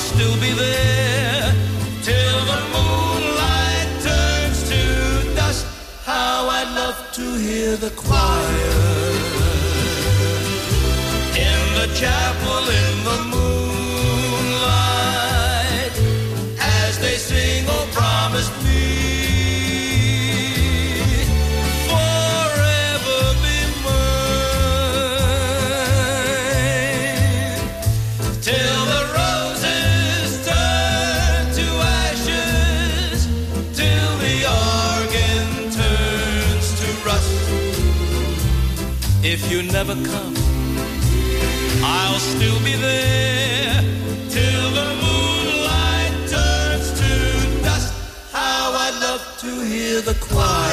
still be there till the moonlight turns to dust. How I'd love to hear the choir in the chapel never come, I'll still be there till the moonlight turns to dust. How I'd love to hear the choir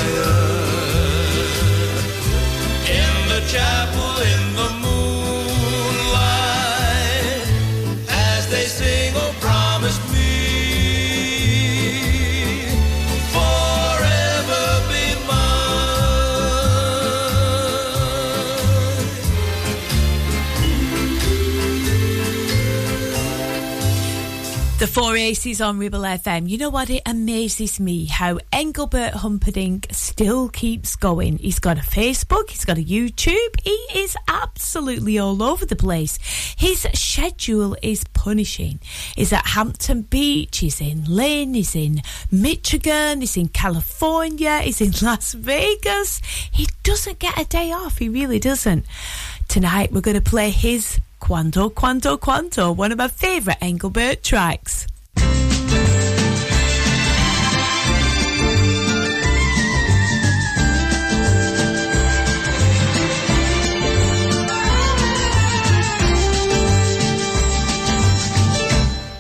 Four Aces on Ribble FM. You know what? It amazes me how Engelbert Humperdinck still keeps going. He's got a Facebook, he's got a YouTube, he is absolutely all over the place. His schedule is punishing. He's at Hampton Beach, he's in Lynn, he's in Michigan, he's in California, he's in Las Vegas. He doesn't get a day off, he really doesn't. Tonight we're going to play his Quando, Quando, Quando, one of my favourite Engelbert tracks.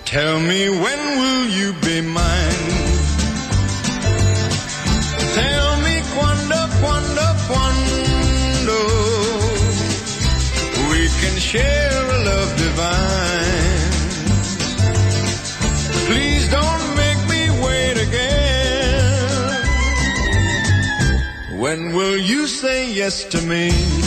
Tell me when Will you say yes to me?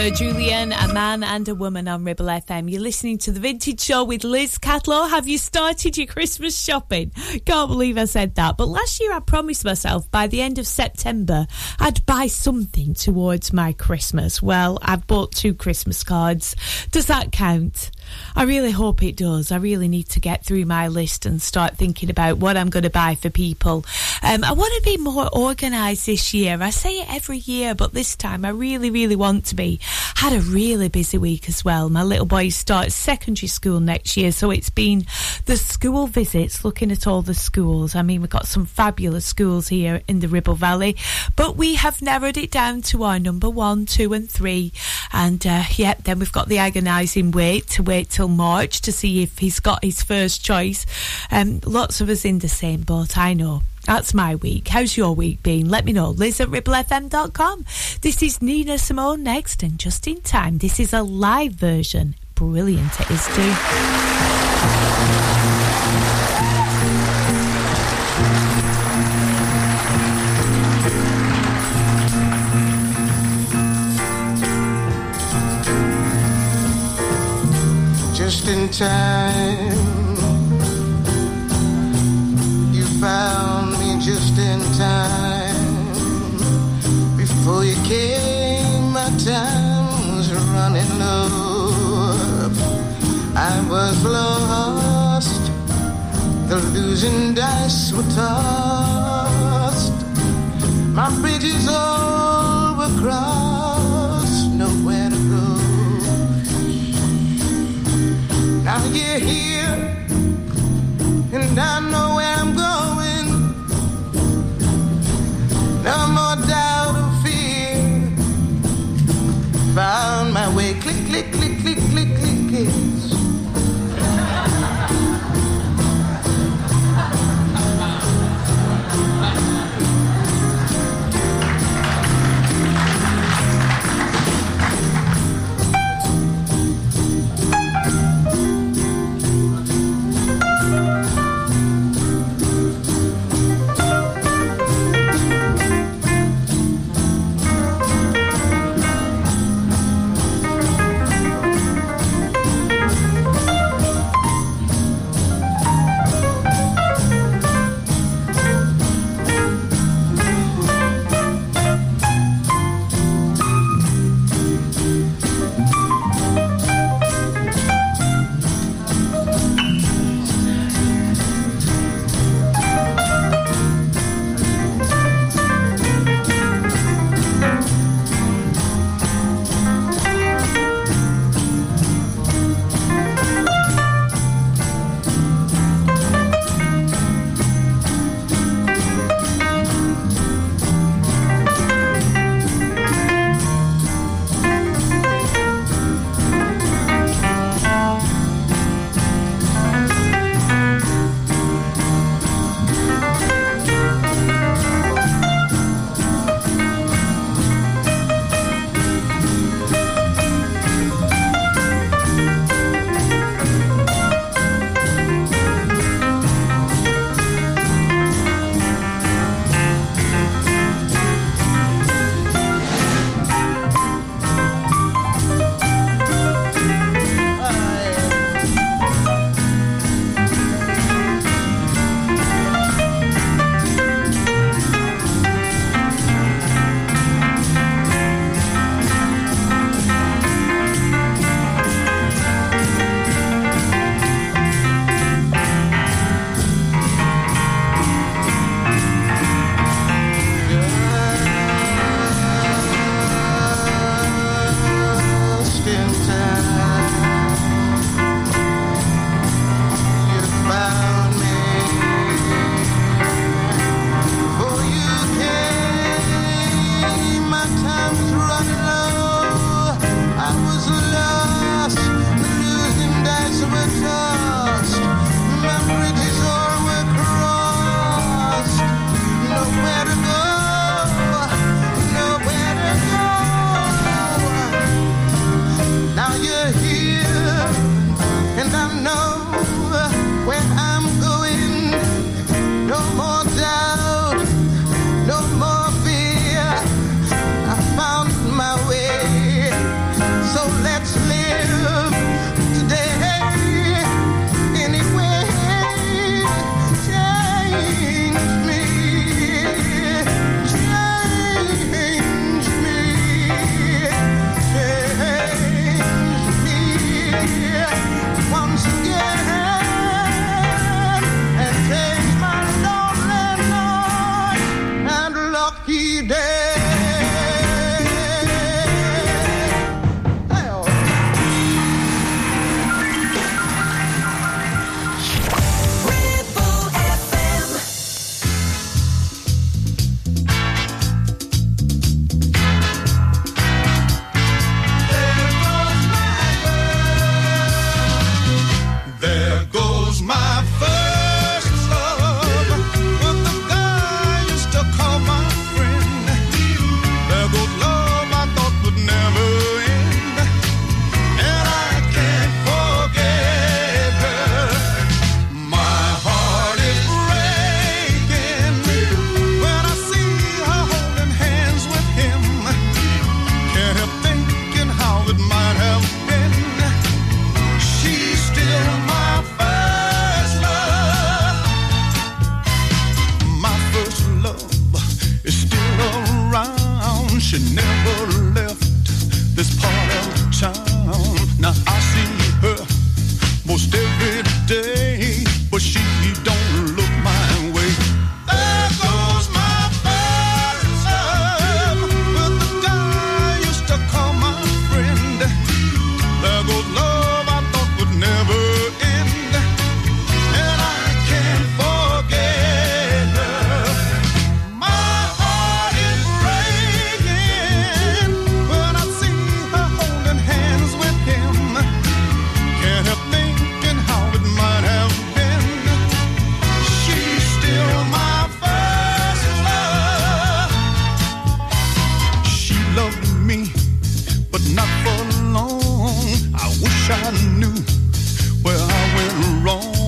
Sir Julian, a man and a woman on Ribble FM. You're listening to the Vintage Show with Liz Catlow. Have you started your Christmas shopping? Can't believe I said that. But last year I promised myself by the end of September I'd buy something towards my Christmas. Well, I've bought two Christmas cards. Does that count? I really hope it does. I really need to get through my list and start thinking about what I'm going to buy for people. Um, I want to be more organised this year. I say it every year, but this time I really, really want to be. Had a really busy week as well. My little boy starts secondary school next year, so it's been the school visits, looking at all the schools. I mean, we've got some fabulous schools here in the Ribble Valley, but we have narrowed it down to our number one, two, and three. And uh, yeah, then we've got the agonising wait to wait wait till March to see if he's got his first choice. Um, lots of us in the same boat, I know. That's my week. How's your week been? Let me know. Liz at ribblefm.com. This is Nina Simone next, and just in time, this is a live version. Brilliant it is too. Just in time. You found me just in time. Before you came, my time was running low. I was lost. The losing dice were tossed. My bridges all were crossed. You're here, and I know where I'm going. No more doubt or fear. Found my way, click, click, click, click, click, click, not for long. I wish I knew where I went wrong.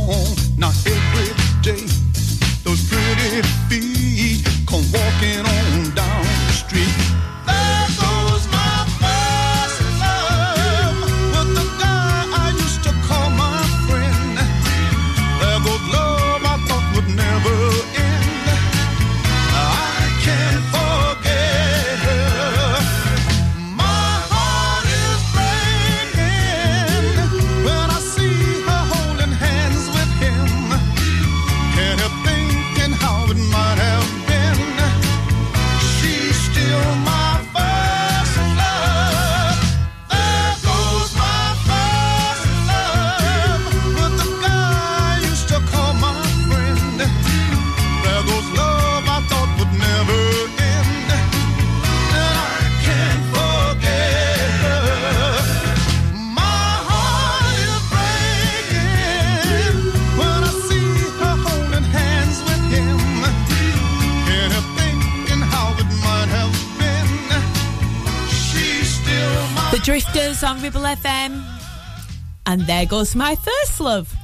There goes my first love.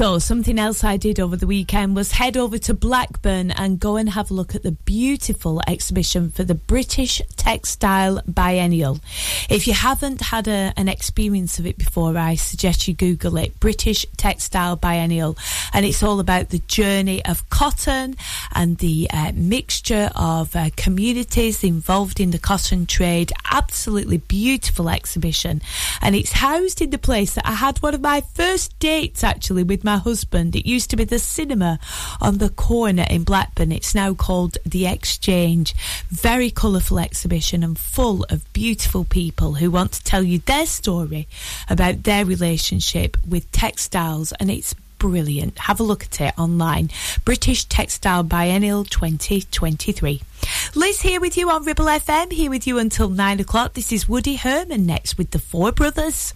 So, something else I did over the weekend was head over to Blackburn and go and have a look at the beautiful exhibition for the British Textile Biennial. If you haven't had a, an experience of it before, I suggest you Google it British Textile Biennial. And it's all about the journey of cotton and the uh, mixture of uh, communities involved in the cotton trade. Absolutely beautiful exhibition. And it's housed in the place that I had one of my first dates actually with my my husband. It used to be the cinema on the corner in Blackburn. It's now called The Exchange. Very colourful exhibition and full of beautiful people who want to tell you their story about their relationship with textiles and it's brilliant. Have a look at it online. British Textile Biennial 2023. Liz here with you on Ribble FM, here with you until nine o'clock. This is Woody Herman next with the Four Brothers.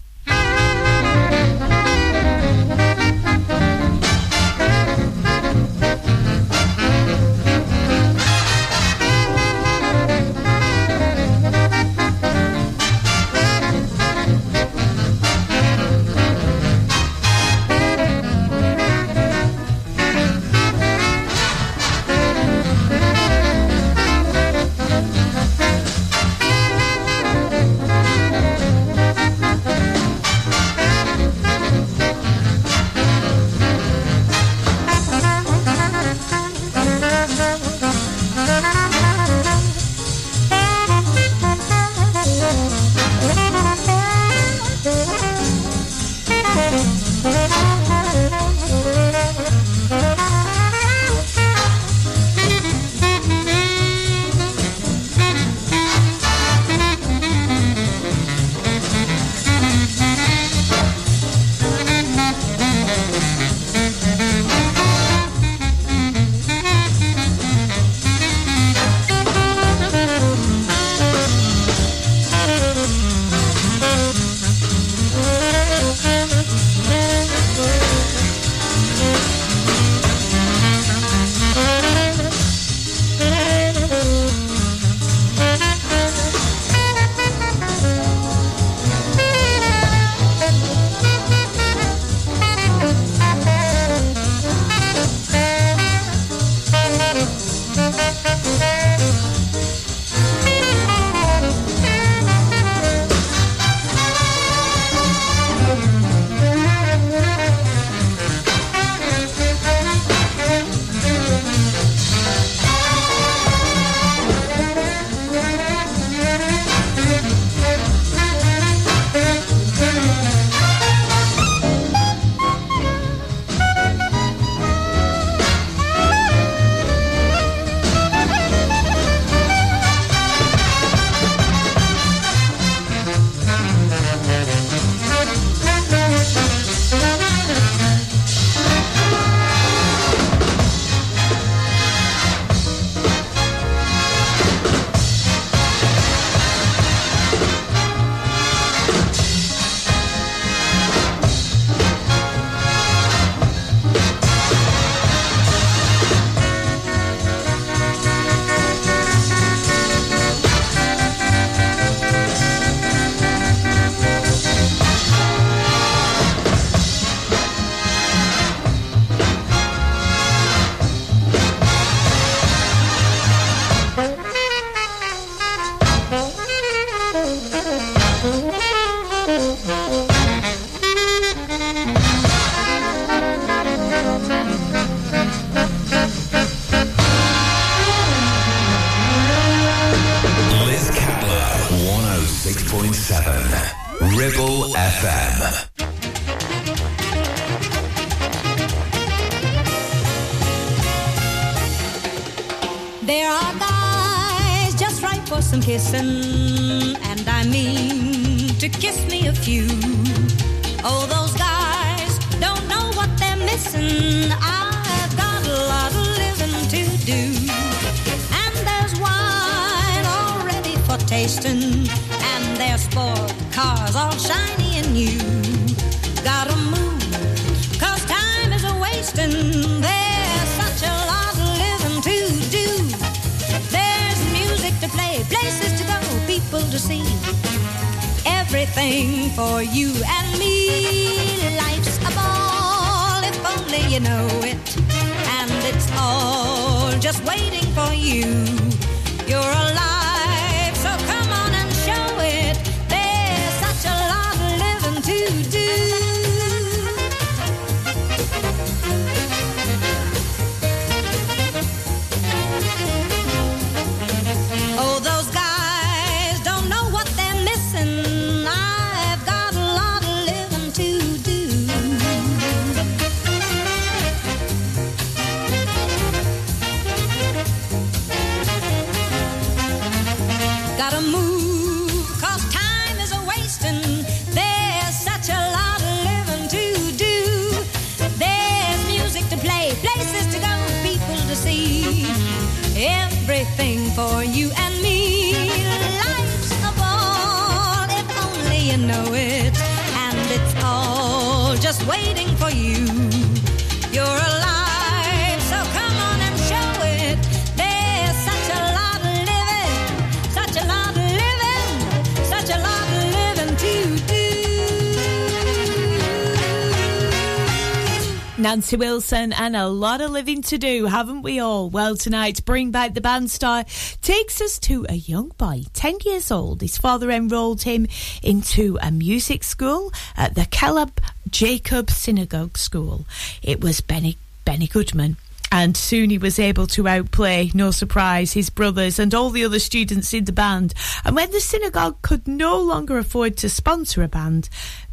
Nancy Wilson and a lot of living to do, haven't we all? Well, tonight, Bring Back the Band Star takes us to a young boy, 10 years old. His father enrolled him into a music school at the Kehelah Jacob Synagogue School. It was Benny, Benny Goodman and soon he was able to outplay, no surprise, his brothers and all the other students in the band. And when the synagogue could no longer afford to sponsor a band,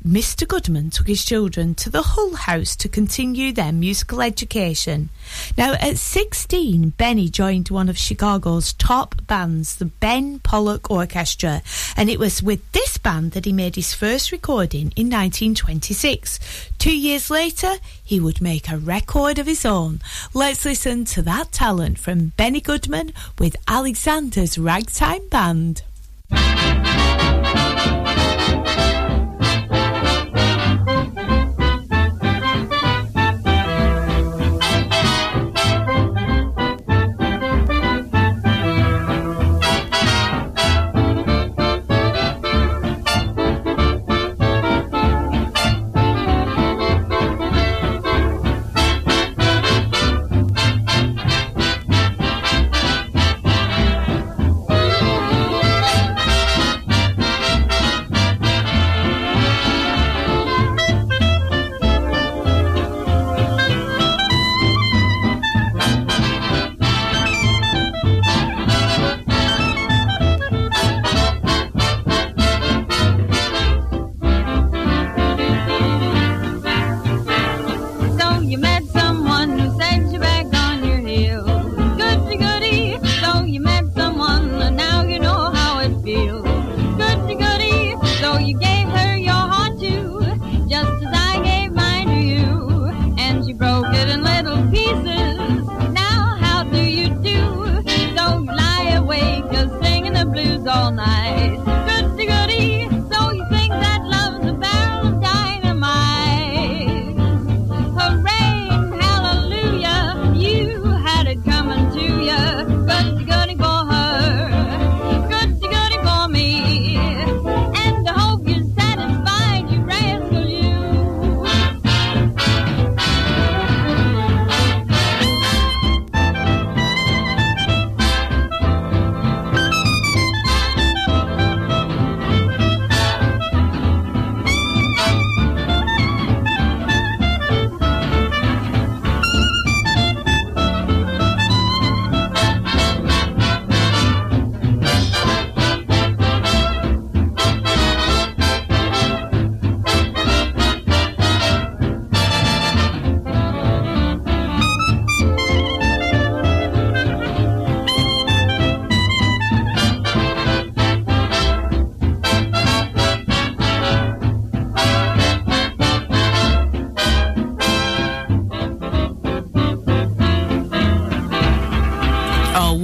Mr. Goodman took his children to the Hull House to continue their musical education. Now, at 16, Benny joined one of Chicago's top bands, the Ben Pollack Orchestra, and it was with this band that he made his first recording in 1926. Two years later, he would make a record of his own. Let's listen to that talent from Benny Goodman with Alexander's Ragtime Band.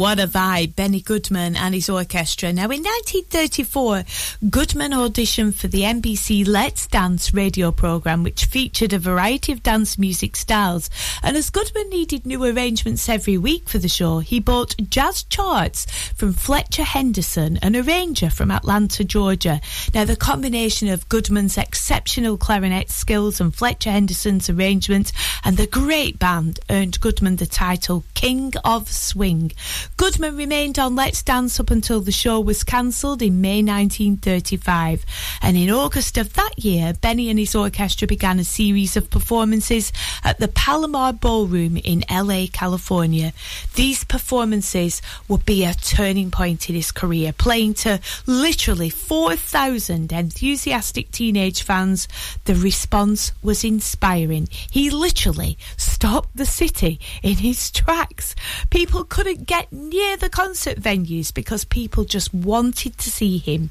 What a vibe, Benny Goodman and his orchestra. Now, in 1934, Goodman auditioned for the NBC Let's Dance radio program, which featured a variety of dance music styles. And as Goodman needed new arrangements every week for the show, he bought jazz charts from Fletcher Henderson, an arranger from Atlanta, Georgia. Now, the combination of Goodman's exceptional clarinet skills and Fletcher Henderson's arrangements and the great band earned Goodman the title King of Swing. Goodman remained on Let's Dance up until the show was cancelled in May 1935. And in August of that year, Benny and his orchestra began a series of performances at the Palomar Ballroom in LA, California. These performances would be a turning point in his career, playing to literally 4,000 enthusiastic teenage fans. The response was inspiring. He literally stopped the city in his tracks. People couldn't get near the concert venues because people just wanted to see him.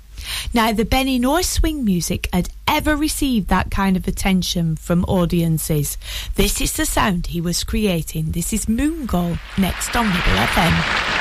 Neither Benny nor swing music had ever received that kind of attention from audiences. This is the sound he was creating. This is Moonglow next on Ribble FM.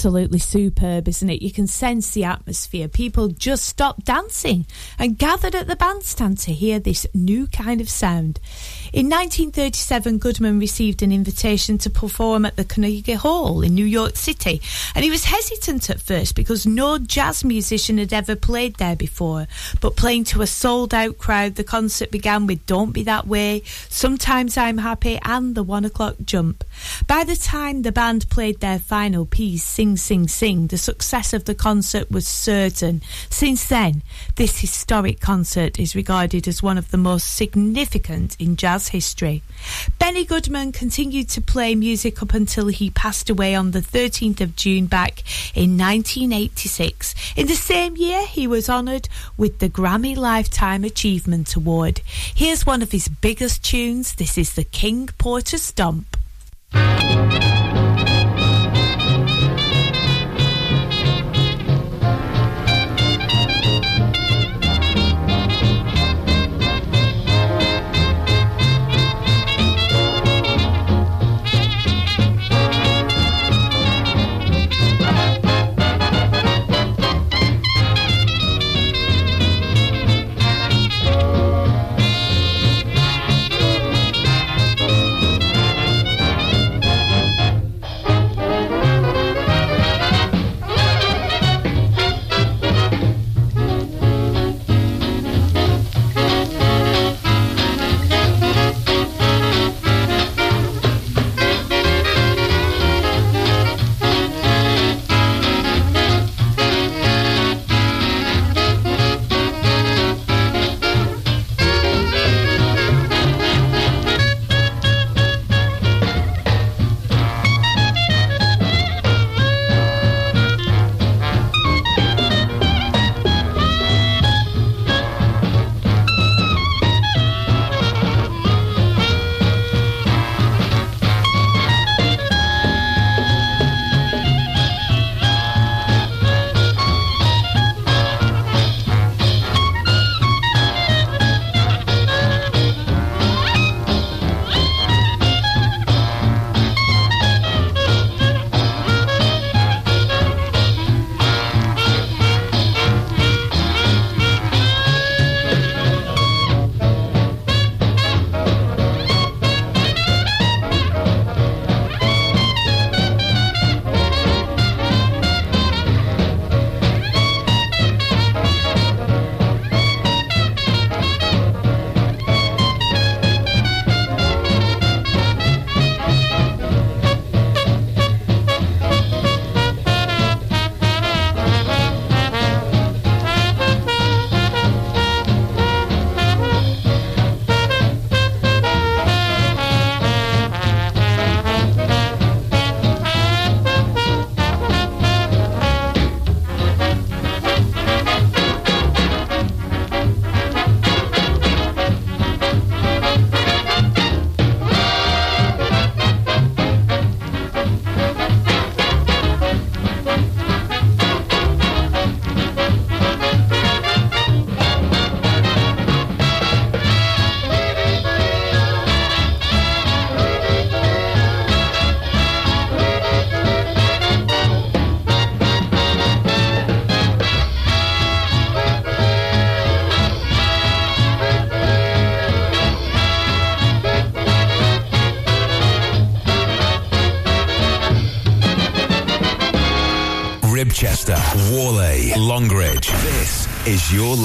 Absolutely superb, isn't it? You can sense the atmosphere. People just stopped dancing and gathered at the bandstand to hear this new kind of sound. In 1937, Goodman received an invitation to perform at the Carnegie Hall in New York City, and he was hesitant at first because no jazz musician had ever played there before. But playing to a sold out crowd, the concert began with Don't Be That Way, Sometimes I'm Happy, and the One O'Clock Jump. By the time the band played their final piece, Sing, Sing, Sing, the success of the concert was certain. Since then, this historic concert is regarded as one of the most significant in jazz jazz history. Benny Goodman continued to play music up until he passed away on the 13th of June back in 1986. In the same year, he was honoured with the Grammy Lifetime Achievement Award. Here's one of his biggest tunes. This is the King Porter Stomp.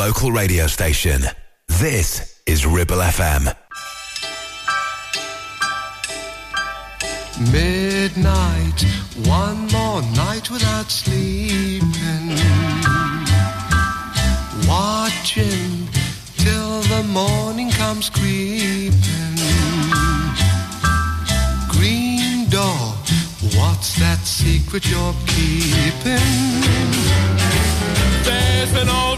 Local radio station. This is Ribble FM. Midnight, one more night without sleeping. Watching till the morning comes creeping. Green door, what's that secret you're keeping? There's an old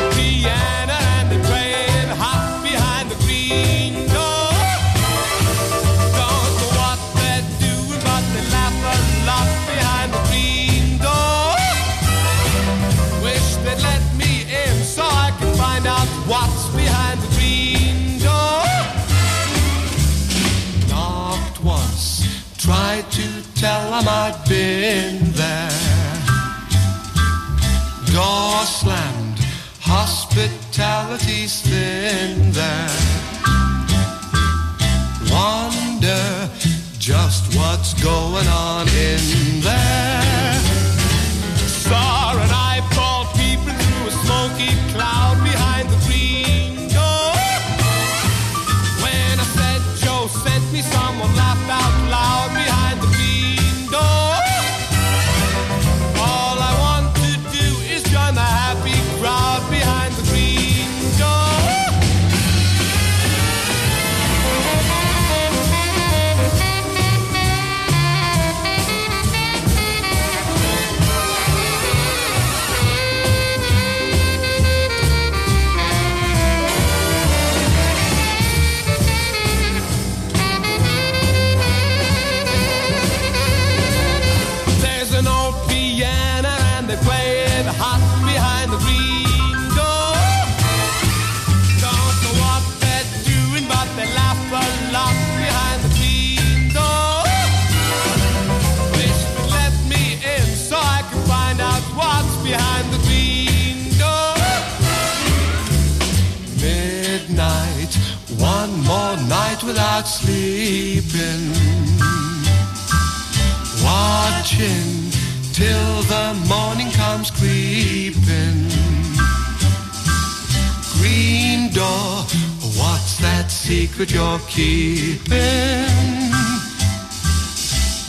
secret you're keeping?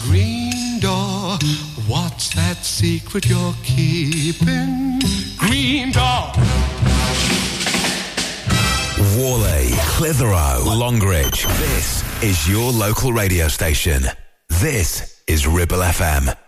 Green door, what's that secret you're keeping? Green door. Warley, Clitheroe, Longridge. This is your local radio station. This is Ribble FM.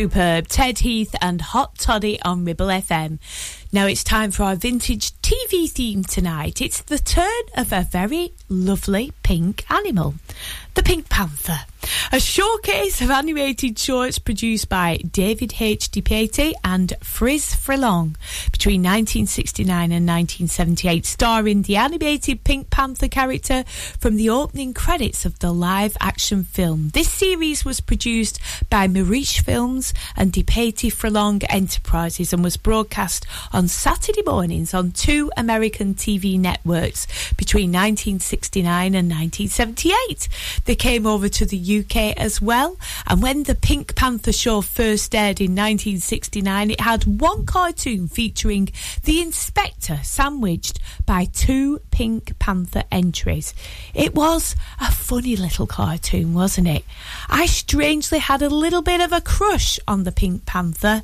Superb. Ted Heath and Hot Toddy on Ribble FM. Now it's time for our vintage TV theme tonight. It's the turn of a very lovely pink animal, the Pink Panther. A showcase of animated shorts produced by David H. DePatie and Friz Freleng between 1969 and 1978, starring the animated Pink Panther character from the opening credits of the live action film. This series was produced by Mirisch Films and DePatie Freleng Enterprises and was broadcast on Saturday mornings on two American TV networks between 1969 and 1978. They came over to the UK as well, and when the Pink Panther show first aired in 1969, it had one cartoon featuring the inspector sandwiched by two Pink Panther entries. It was a funny little cartoon, wasn't it? I strangely had a little bit of a crush on the Pink Panther.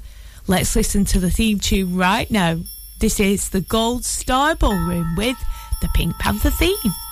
Let's listen to the theme tune right now. This is the Gold Star Ballroom with the Pink Panther theme.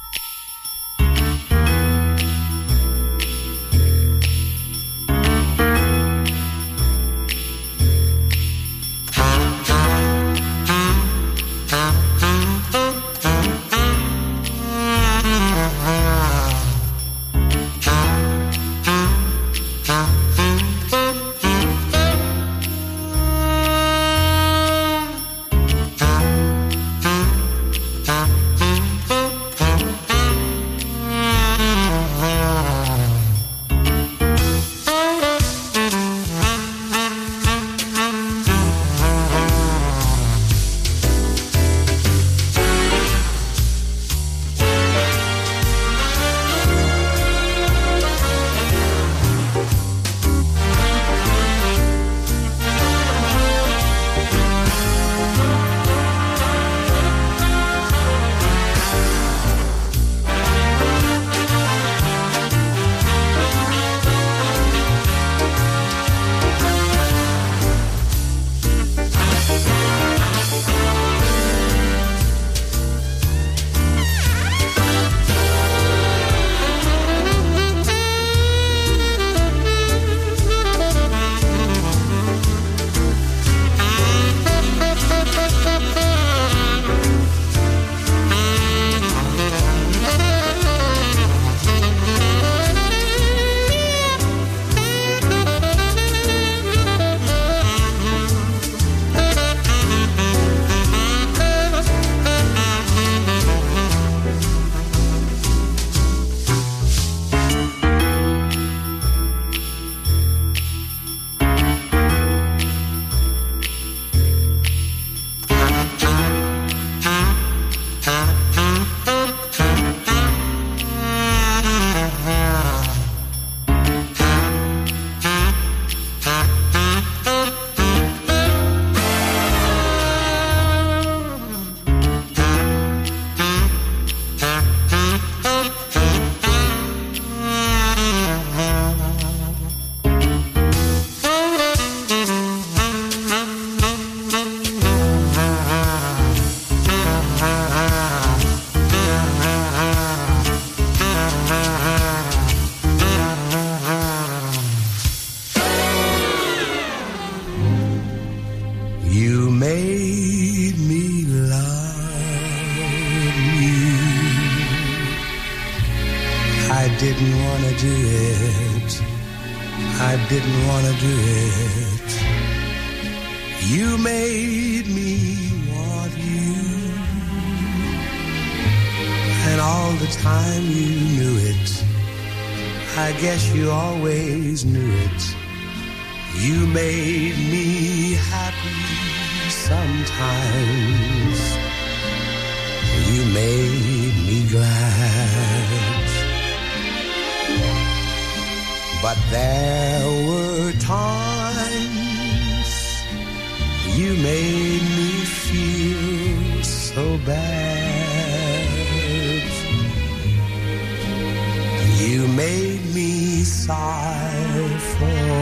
Sigh for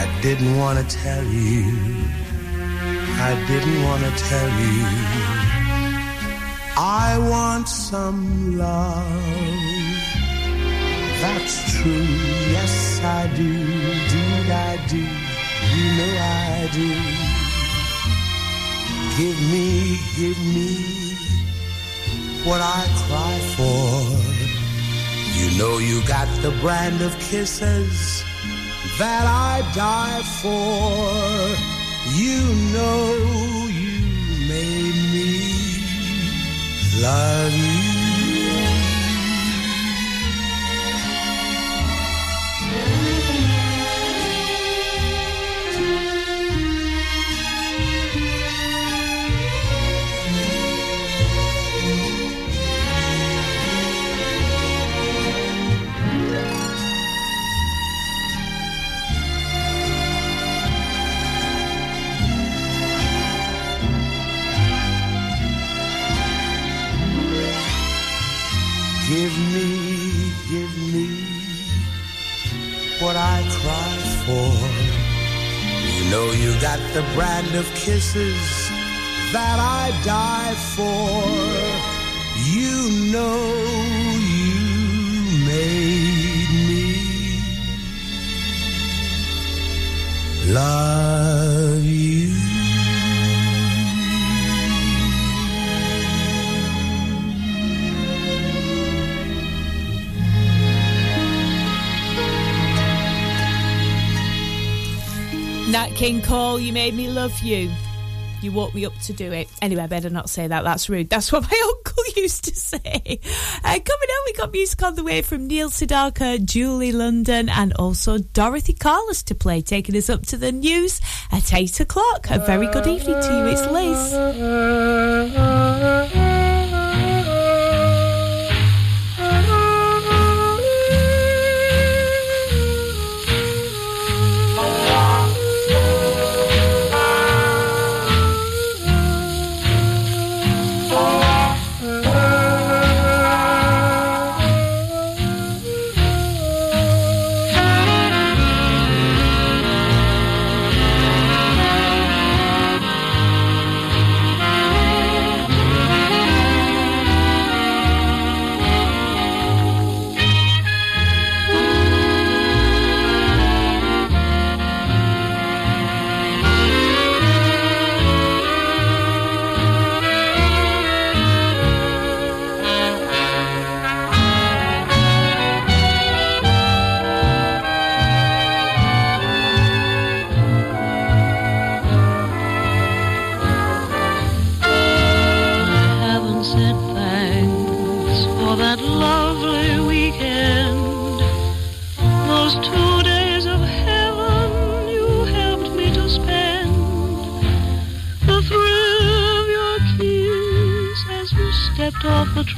I didn't want to tell you. I didn't want to tell you. I want some love. That's true. Yes, I do. Did I do? You know I do. Give me, give me what I cry for. You know you got the brand of kisses that I die for. You know you made me love you. Got the brand of kisses that I die for. You know you made me love you. Nat King Cole, you made me love you. You woke me up to do it. Anyway, I better not say that. That's rude. That's what my uncle used to say. Uh, coming up, we got music on the way from Neil Sedaka, Julie London, and also Dorothy Carless to play, taking us up to the news at 8 o'clock. A very good evening to you. It's Liz.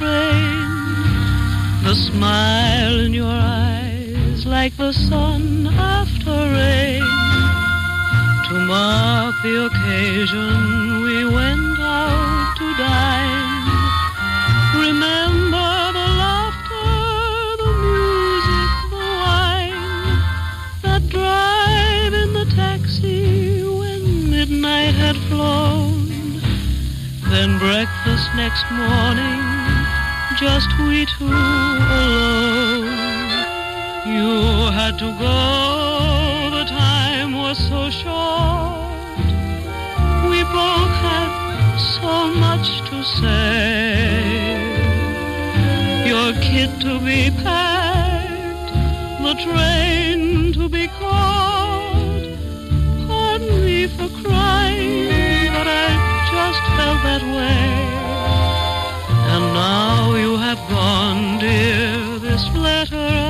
Train. The smile in your eyes like the sun after rain. To mark the occasion, we went out to dine. Remember the laughter, the music, the wine. That drive in the taxi when midnight had flown. Then breakfast next morning, just we two alone. You had to go, the time was so short. We both had so much to say. Your kit to be packed, the train to be called. Pardon me for crying, but I just felt that way. Have gone, dear, this letter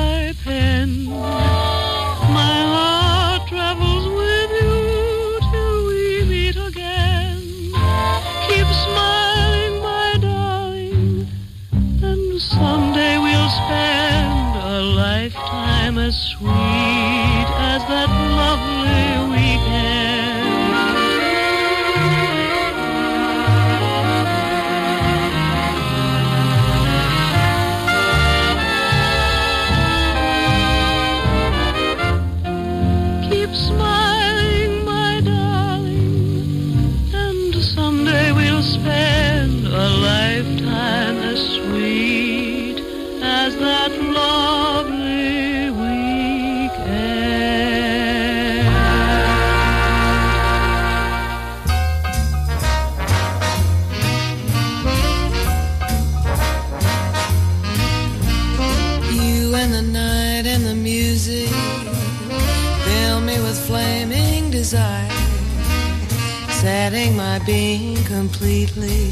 completely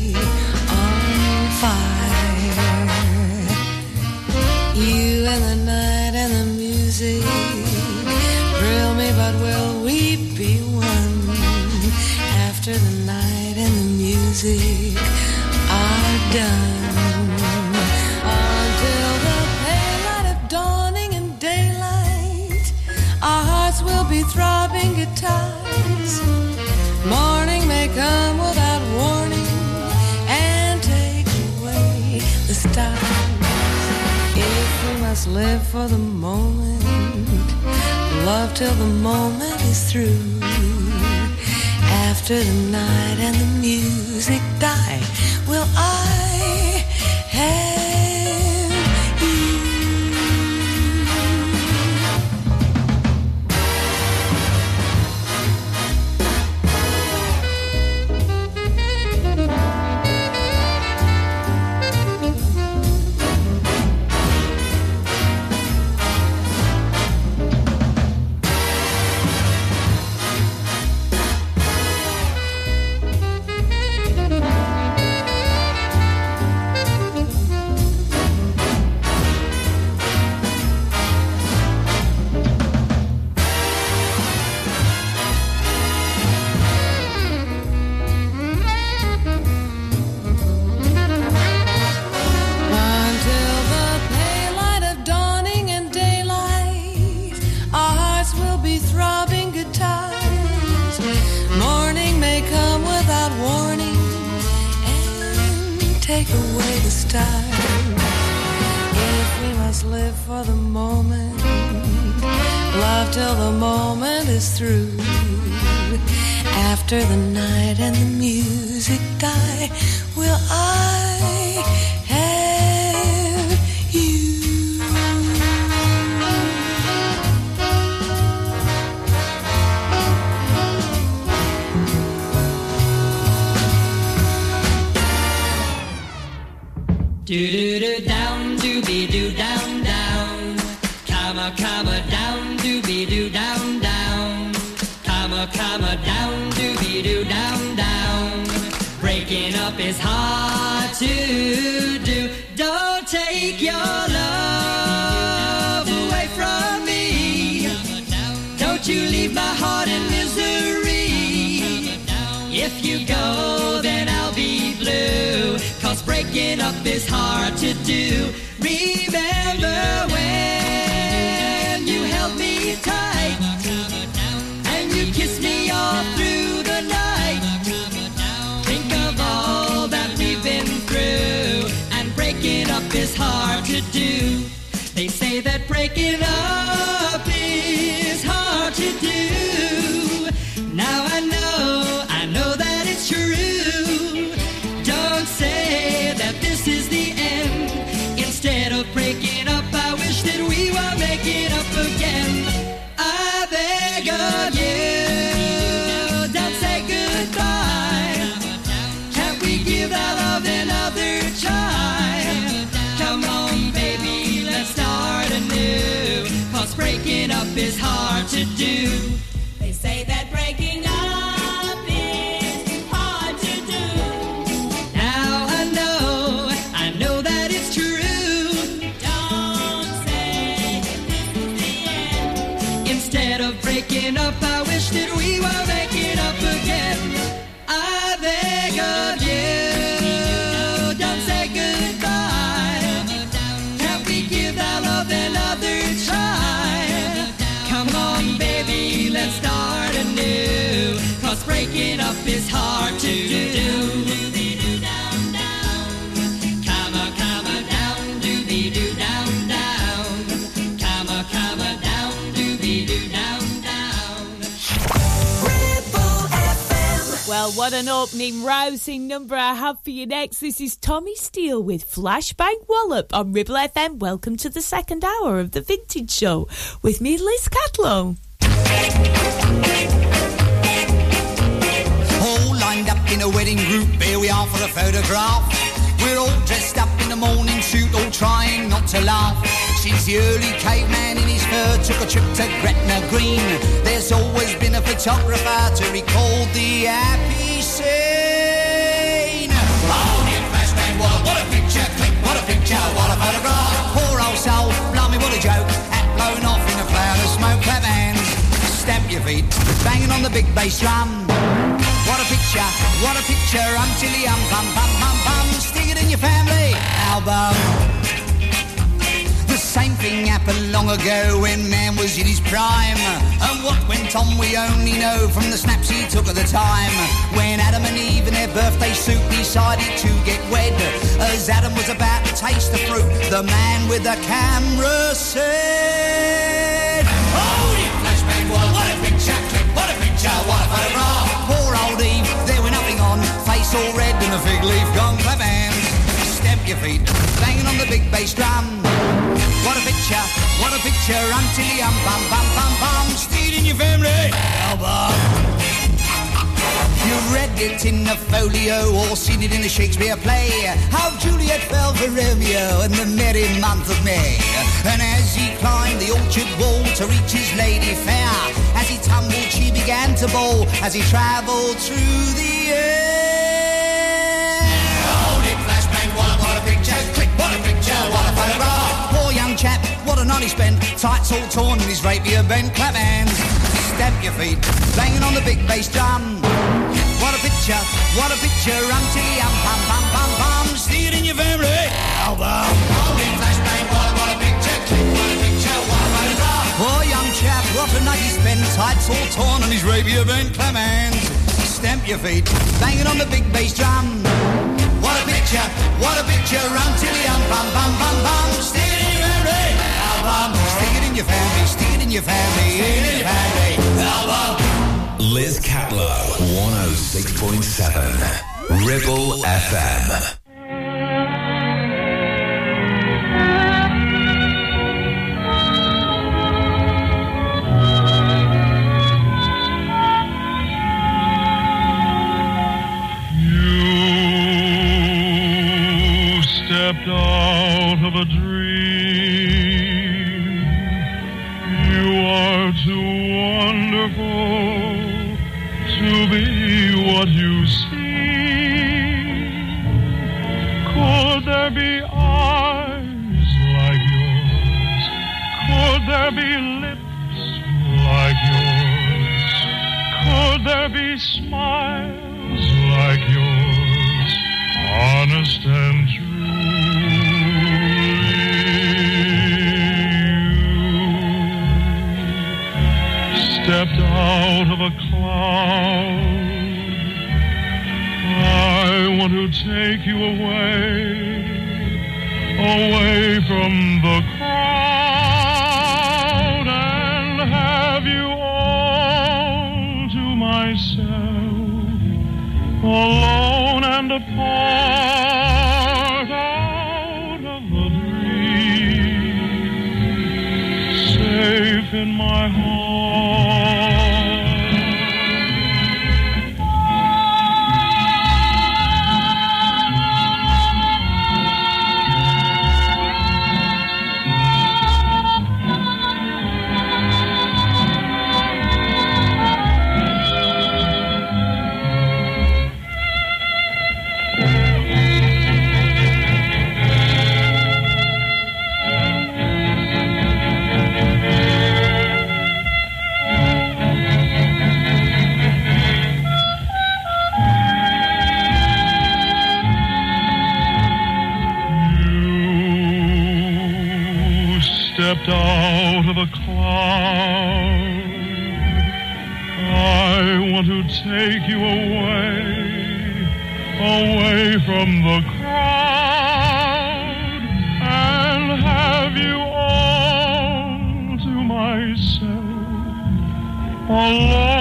live for the moment, love till the moment is through. After the night and the music die, take away the stars. If we must live for the moment, love till the moment is through. After the night and the music die, will I Do do do down, do be do down down. Comma comma down, do be do down down. Comma comma down, do be do down down. Breaking up is hard to do. Don't take your love away from me. Don't you leave my heart in misery. Breaking up is hard to do. Remember when you held me tight and you kissed me all through the night. Think of all that we've been through, and breaking up is hard to do. They say that breaking up is hard to do. On, down, doobie doo, down, down. Well, what an opening, rousing number I have for you next. This is Tommy Steele with Flashbang Wallop on Ribble FM. Welcome to the second hour of the Vintage Show with me, Liz Catlow. All lined up in a wedding group, here we are for a photograph. We're all dressed up in the morning suit, all trying not to laugh. Since the early caveman in his fur took a trip to Gretna Green, there's always been a photographer to recall the happy scene. Oh, dear flashbang, what, what a picture, click, what a picture, what a photograph. Feet, banging on the big bass drum. What a picture, what a picture, um chilly um bum bum bum bum, stick it in your family album. The same thing happened long ago when man was in his prime. And what went on we only know from the snaps he took at the time. When Adam and Eve in their birthday suit decided to get wed. As Adam was about to taste the fruit, the man with the camera said, Oh, picture, what a picture, what a photograph. Poor old Eve, there nothing on, face all red a fig leaf gone, clap hands, stamp your feet, banging on the big bass drum. What a picture, what a picture, until um in your family. You read it in the folio or seen it in a Shakespeare play. How Juliet fell for Romeo in the merry month of May. And as he climbed the orchard wall to reach his lady fair, he tumbled, she began to bowl as he travelled through the air. Hold it, flashbang, what, what a picture, click, what a picture, what a photograph. Poor young chap, what a night he spent, tights all torn and his rapier bent, clap hands, stamp your feet, banging on the big bass drum. What a picture, what a picture, until um bum bum bum bum, see it in your family album. Chap, what a night he spent, tights all torn and his rapier bent, clap hands, stamp your feet, banging on the big bass drum. What a picture, what a picture, until um bum bum bum bum, stick it in your family album. Stick it in your family, stick it in your family, stick it in your family album. Liz Catlow, 106.7 Ribble FM. Stepped out of a dream. You are too wonderful to be what you seem. Could there be eyes like yours? Could there be lips like yours? Could there be smiles like yours? Honest and true. Stepped out of a cloud. I want to take you away, away from the crowd and have you all to myself, alone and apart out of a dream, safe in my heart. The. I want to take you away, away from the crowd, and have you all to myself, alone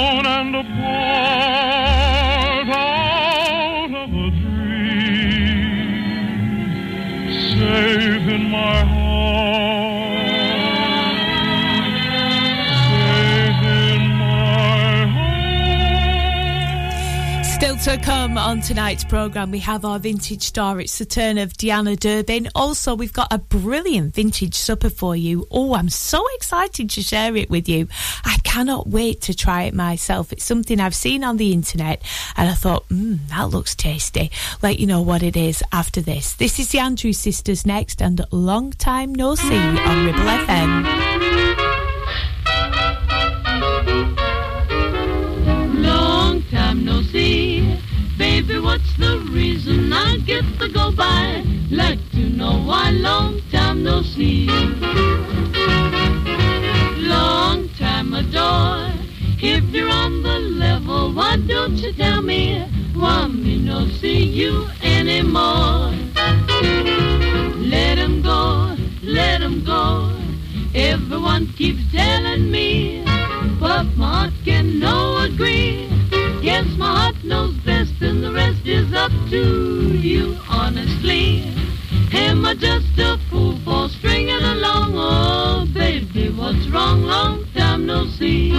to come on tonight's programme, we have our vintage star. It's the turn of Deanna Durbin. Also, we've got a brilliant vintage supper for you. Oh, I'm so excited to share it with you. I cannot wait to try it myself. It's something I've seen on the internet and I thought, hmm, that looks tasty. Let you know what it is after this. This is the Andrews Sisters next and Long Time No See on Ribble FM. The reason I get to go by? Like to know why long time no see. Long time adore. If you're on the level, why don't you tell me? Why me no see you anymore? Let him go, let him go. Everyone keeps telling me, but my heart can no agree. Yes, my heart knows and the rest is up to you, honestly. Am I just a fool for stringing along? Oh, baby, what's wrong? Long time no see.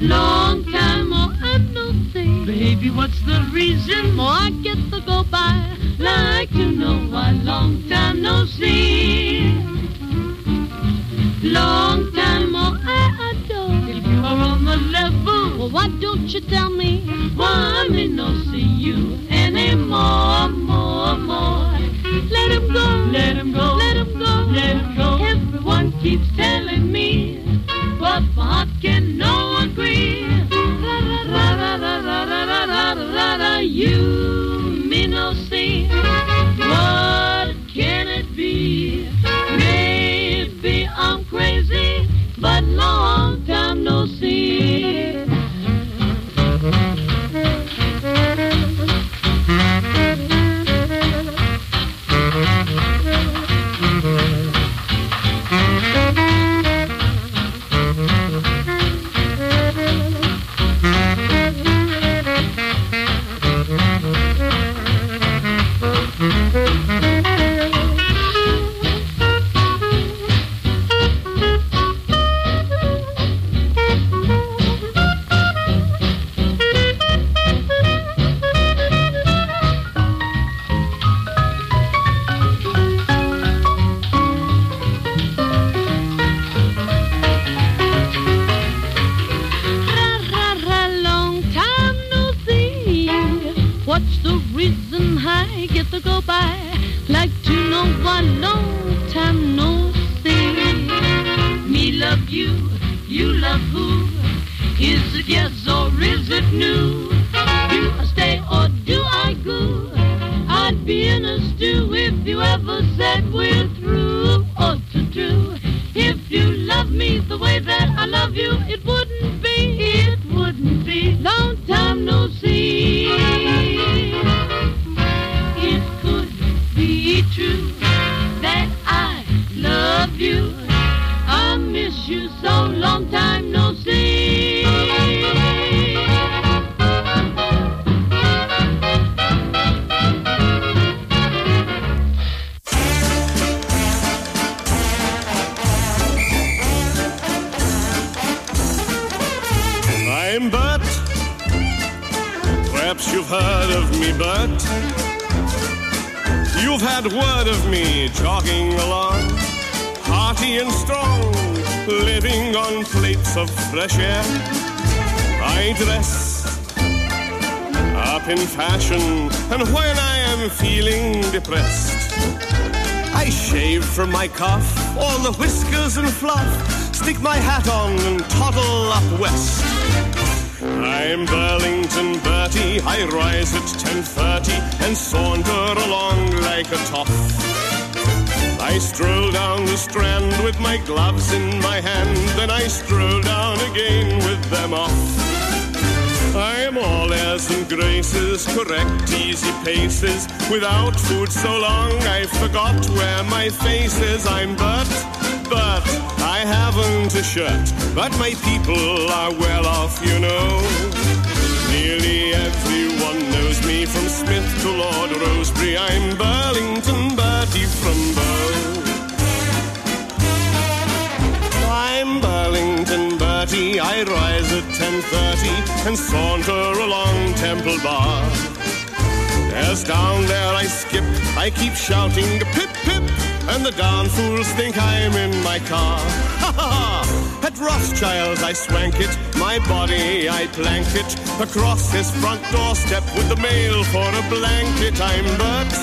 Long time oh, I no see. Baby, what's the reason? Oh, I get to go by. Like to know why long time no see. Long time oh, I adore. If on the level, well, why don't you tell me why me no see you anymore, more, more? Let him go, let him go, let him go, let him go. Everyone keeps telling me, but my heart can no agree. Ra, ra, ra, ra, ra, ra, ra, ra, ra, ra, You me no see. What can it be? Maybe I'm crazy, but long time no see. Why long time no see. Me love you, you love who? Is it yes or is it new? Do I stay or do I go? I'd be in a stew if you ever said we're my cuff all the whiskers and fluff, stick my hat on and toddle up west. I'm Burlington Bertie. I rise at 10:30 and saunter along like a toff. I stroll down the strand with my gloves in my hand, then I stroll down again with them off. I'm all airs and graces, correct easy paces. Without food so long, I forgot where my face is. I'm but, but I haven't a shirt. But my people are well off, you know. Nearly everyone knows me from Smith to Lord Rosebery. I'm Burlington Bertie from Bow. I'm Burlington Bertie. I rise at 10:30 and saunter along Temple Bar. As down there I skip, I keep shouting pip pip, and the darn fools think I'm in my car. Ha ha ha! At Rothschild's I swank it, my body I plank it across his front doorstep with the mail for a blanket. I'm Bert,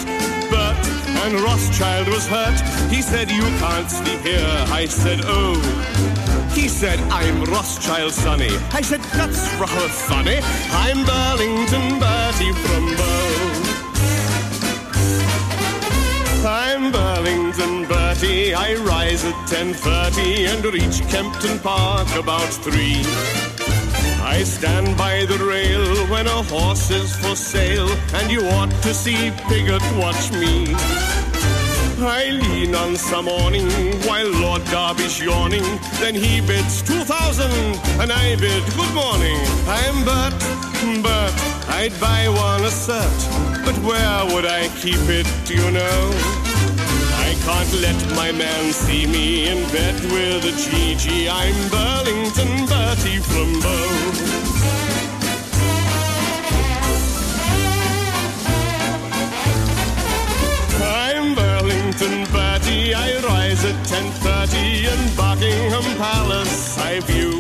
Bert, and Rothschild was hurt. He said you can't sleep here. I said oh. He said, I'm Rothschild Sonny. I said, that's rather funny. I'm Burlington Bertie from Bow. I'm Burlington Bertie. I rise at 10.30 and reach Kempton Park about 3. I stand by the rail when a horse is for sale, and you ought to see Piggott watch me. I lean on some awning while Lord Derby's yawning. Then he bids 2,000 and I bid good morning. I'm Bert, Bert, I'd buy one a cert. But where would I keep it, do you know? I can't let my man see me in bed with a GG. I'm Burlington Bertie from Burlington Bertie. I rise at 10.30 and Buckingham Palace I view.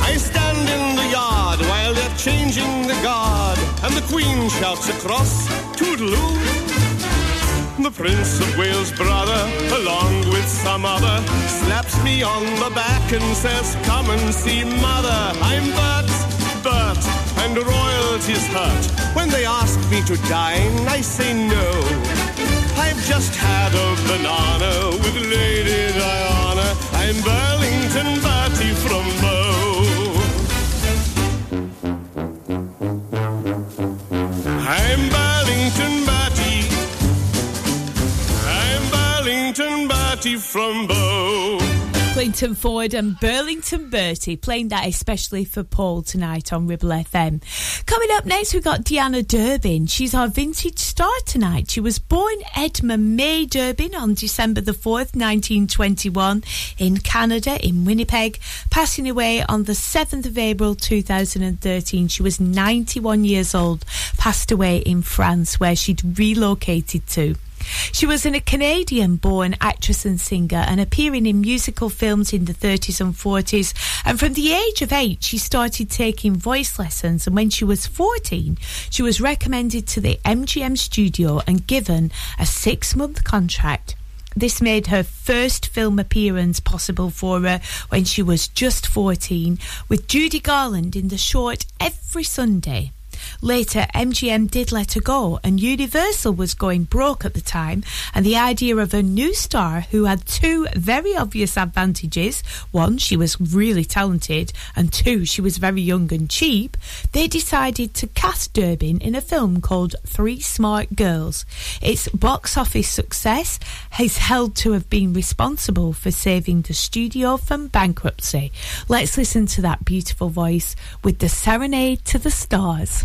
I stand in the yard while they're changing the guard, and the Queen shouts across, Toodaloo. The Prince of Wales' brother, along with some other, slaps me on the back and says, Come and see mother. I'm Bert, Bert, and royalty's hurt. When they ask me to dine, I say no. I've just had a banana with Lady Diana. I'm Burlington Bertie from Bow. I'm Burlington Bertie. I'm Burlington Bertie from Bow. Clinton Ford and Burlington Bertie playing that especially for Paul tonight on Ribble FM. Coming up next, we've got Deanna Durbin. She's our vintage star tonight. She was born Edna Mae Durbin on December the 4th, 1921 in Canada, in Winnipeg, passing away on the 7th of April 2013. She was 91 years old, passed away in France where she'd relocated to. She was a Canadian born actress and singer and appearing in musical films in the 30s and 40s. And from the age of eight, she started taking voice lessons. And when she was 14, she was recommended to the MGM studio and given a six month contract. This made her first film appearance possible for her when she was just 14 with Judy Garland in the short Every Sunday. Later, MGM did let her go, and Universal was going broke at the time. And the idea of a new star who had two very obvious advantages one, she was really talented, and two, she was very young and cheap they decided to cast Durbin in a film called Three Smart Girls. Its box office success is held to have been responsible for saving the studio from bankruptcy. Let's listen to that beautiful voice with the Serenade to the Stars.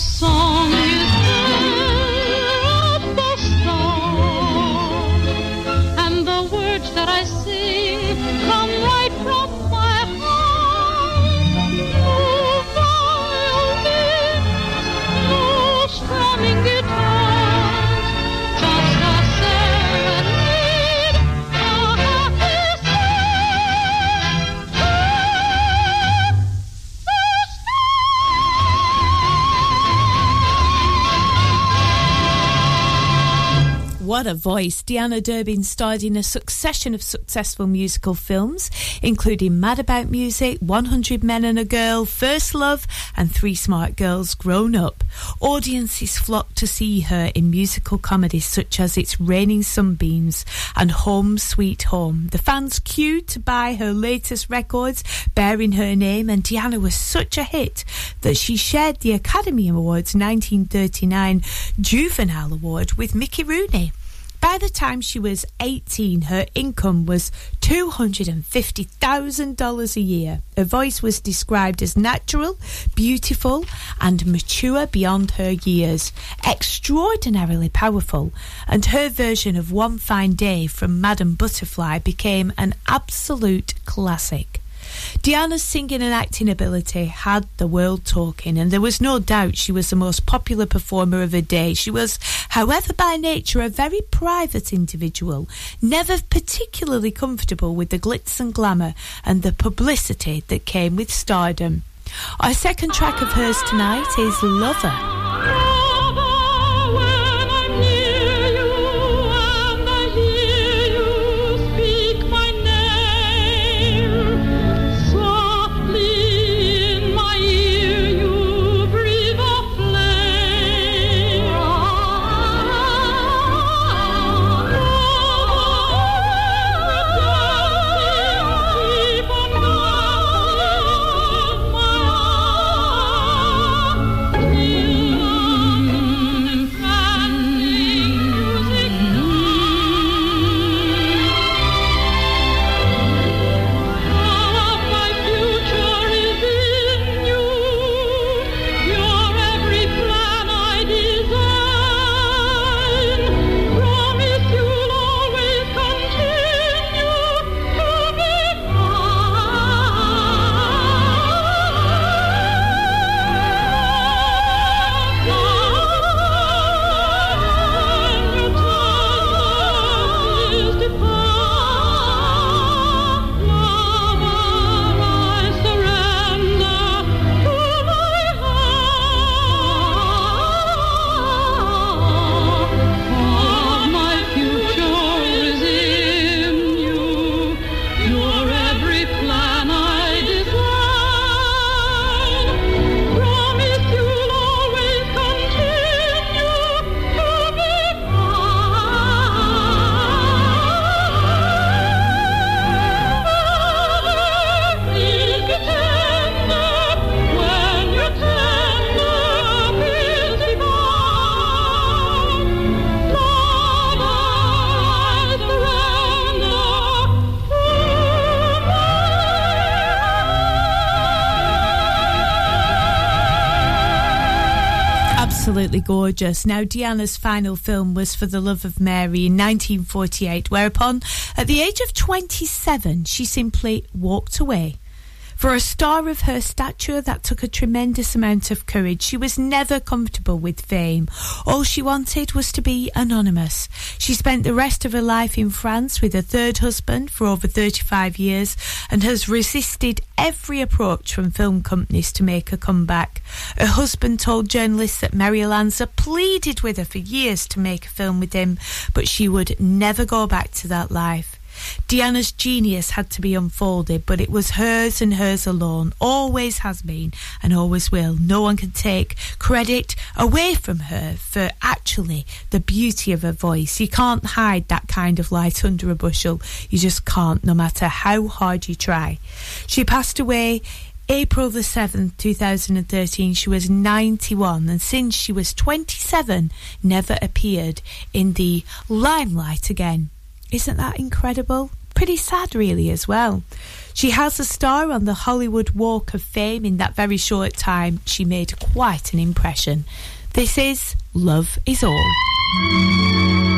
so What a voice. Deanna Durbin starred in a succession of successful musical films, including Mad About Music, 100 Men and a Girl, First Love, and Three Smart Girls Grown Up. Audiences flocked to see her in musical comedies such as It's Raining Sunbeams and Home Sweet Home. The fans queued to buy her latest records bearing her name, and Deanna was such a hit that she shared the Academy Awards 1939 Juvenile Award with Mickey Rooney. By the time she was 18, her income was $250,000 a year. Her voice was described as natural, beautiful, and mature beyond her years, extraordinarily powerful, and her version of One Fine Day from Madame Butterfly became an absolute classic. Deanna's singing and acting ability had the world talking, and there was no doubt she was the most popular performer of her day. She was, however, by nature a very private individual, never particularly comfortable with the glitz and glamour and the publicity that came with stardom. Our second track of hers tonight is Lover. Absolutely gorgeous. Now, Deanna's final film was For the Love of Mary in 1948, whereupon, at the age of 27, she simply walked away. For a star of her stature, that took a tremendous amount of courage. She was never comfortable with fame. All she wanted was to be anonymous. She spent the rest of her life in France with her third husband for over 35 years and has resisted every approach from film companies to make a comeback. Her husband told journalists that Mario Lanza pleaded with her for years to make a film with him, but she would never go back to that life. Deanna's genius had to be unfolded, but it was hers and hers alone. Always has been and always will. No one can take credit away from her for actually the beauty of her voice. You can't hide that kind of light under a bushel. You just can't, no matter how hard you try. She passed away April the 7th, 2013, she was 91, and since she was 27, never appeared in the limelight again. Isn't that incredible? Pretty sad, really, as well. She has a star on the Hollywood Walk of Fame. In that very short time, she made quite an impression. This is Love is All.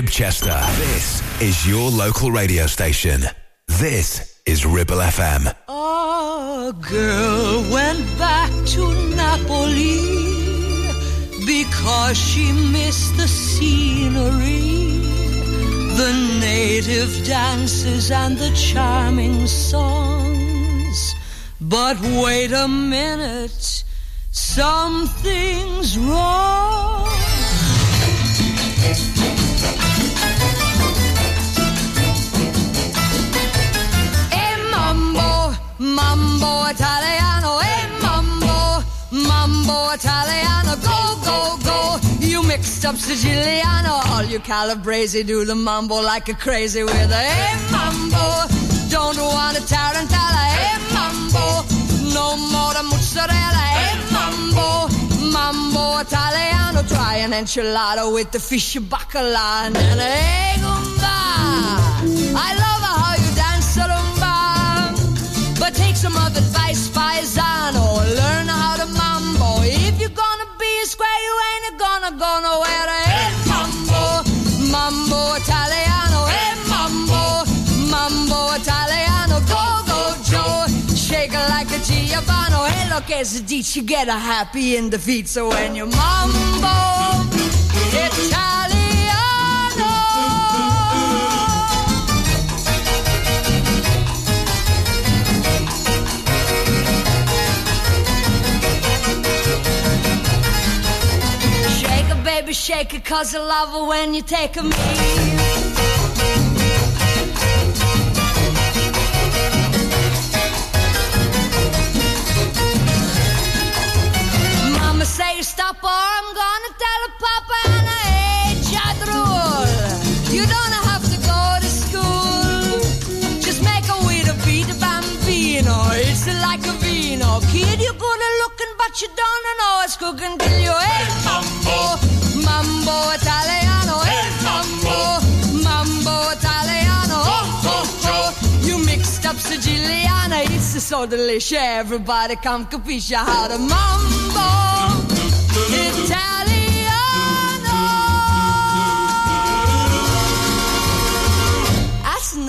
Ribchester. This is your local radio station. This is Ribble FM. A girl went back to Napoli because she missed the scenery, the native dances, and the charming songs. But wait a minute, something's wrong. Mambo italiano, e mambo, mambo italiano, go, go, go. You mixed up Siciliano, all you Calabrese do the mambo like a crazy with a e eh, mambo. Don't want a tarantella, e mambo. No more the mozzarella, e mambo. Mambo italiano, try an enchilada with the fish bacala and an egg I love some of advice, paisano. Learn how to mambo. If you're gonna be a square, you ain't gonna go nowhere. Hey, mambo, mambo italiano. Hey, mambo, mambo italiano. Go, go, Joe. Shake it like a Giovanni. Hey, look, as a ditch, you get a happy in the feet. So when you mambo, Italiano. Baby, shake it, cause I love it when you take a me. Mama say stop or I'm gonna at looking, but you don't know it's cooking till you hey mambo, mambo italiano, hey mambo, mambo italiano. Oh, oh, oh. You mixed up Siciliana, it's so delicious. Everybody come capisce how to mambo italiano.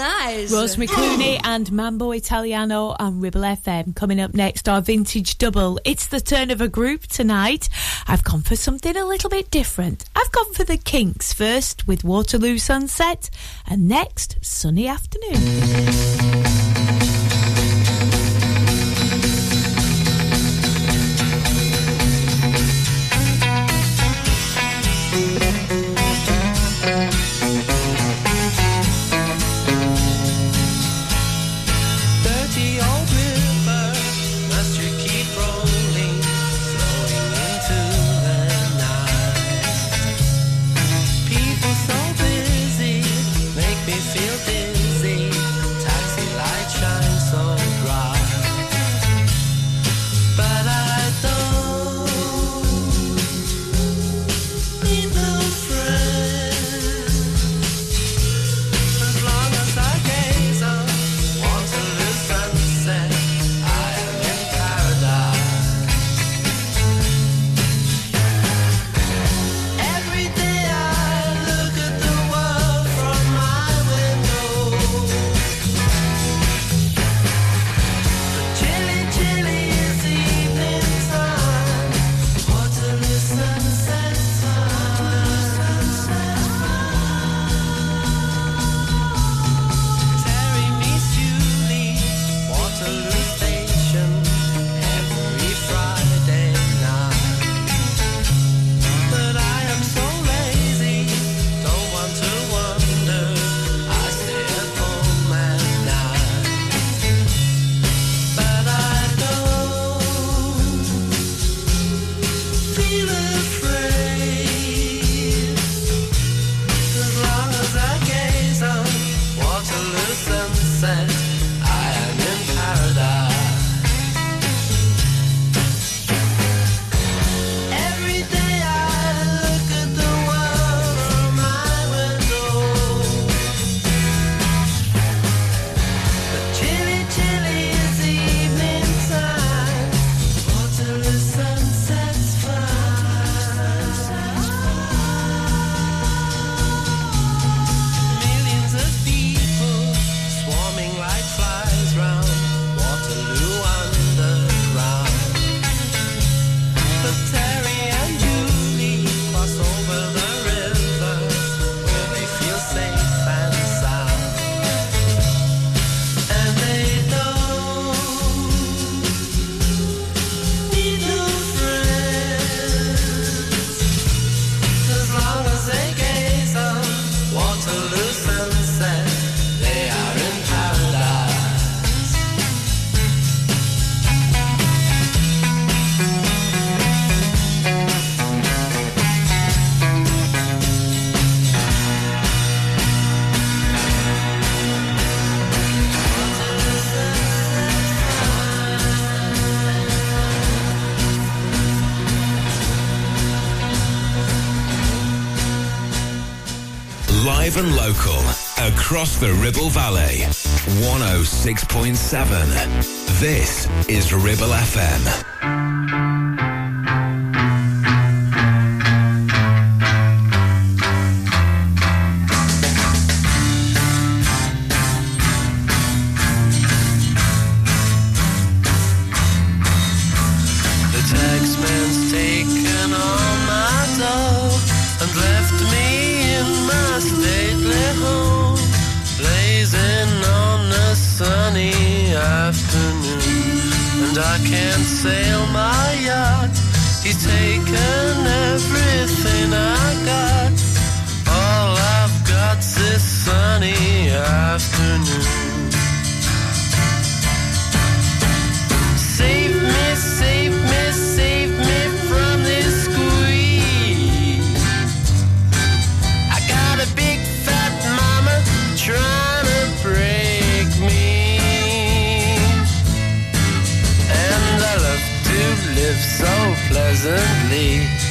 Nice. Rosemary Clooney and Mambo Italiano on Ribble FM. Coming up next, our vintage double. It's the turn of a group tonight. I've gone for something a little bit different. I've gone for the Kinks first with Waterloo Sunset, and next, Sunny Afternoon. and local across the Ribble Valley. 106.7. This is Ribble FM. pleasantly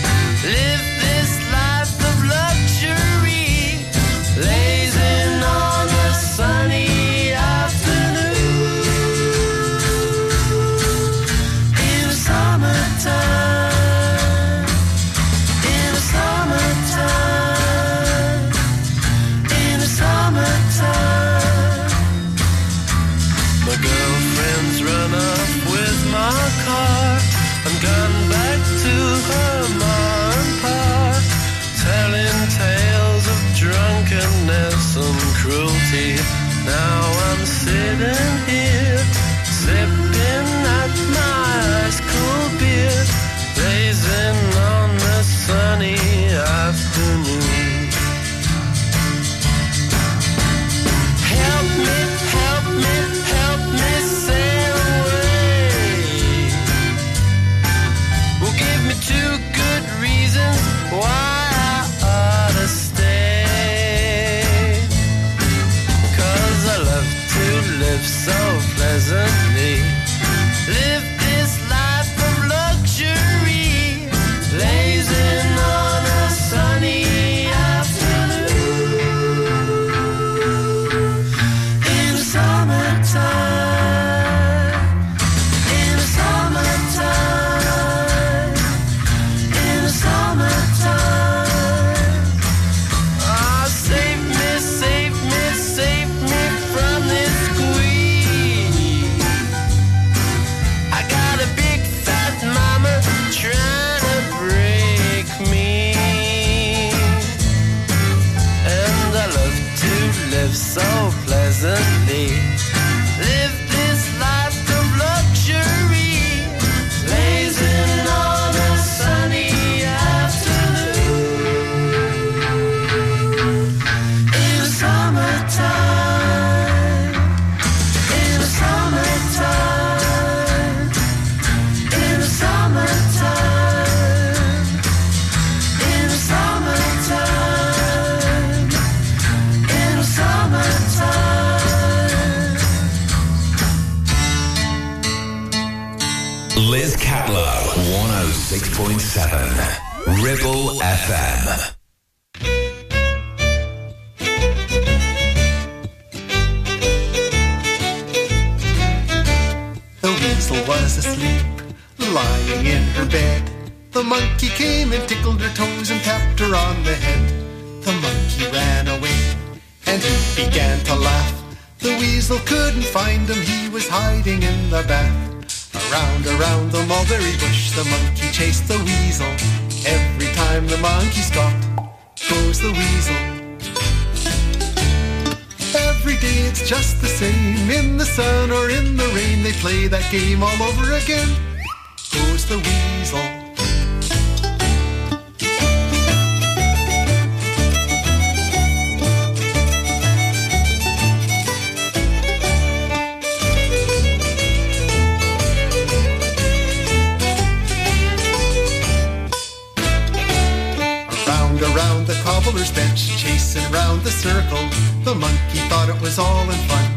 cobbler's bench, chasing round the circle. The monkey thought it was all in fun.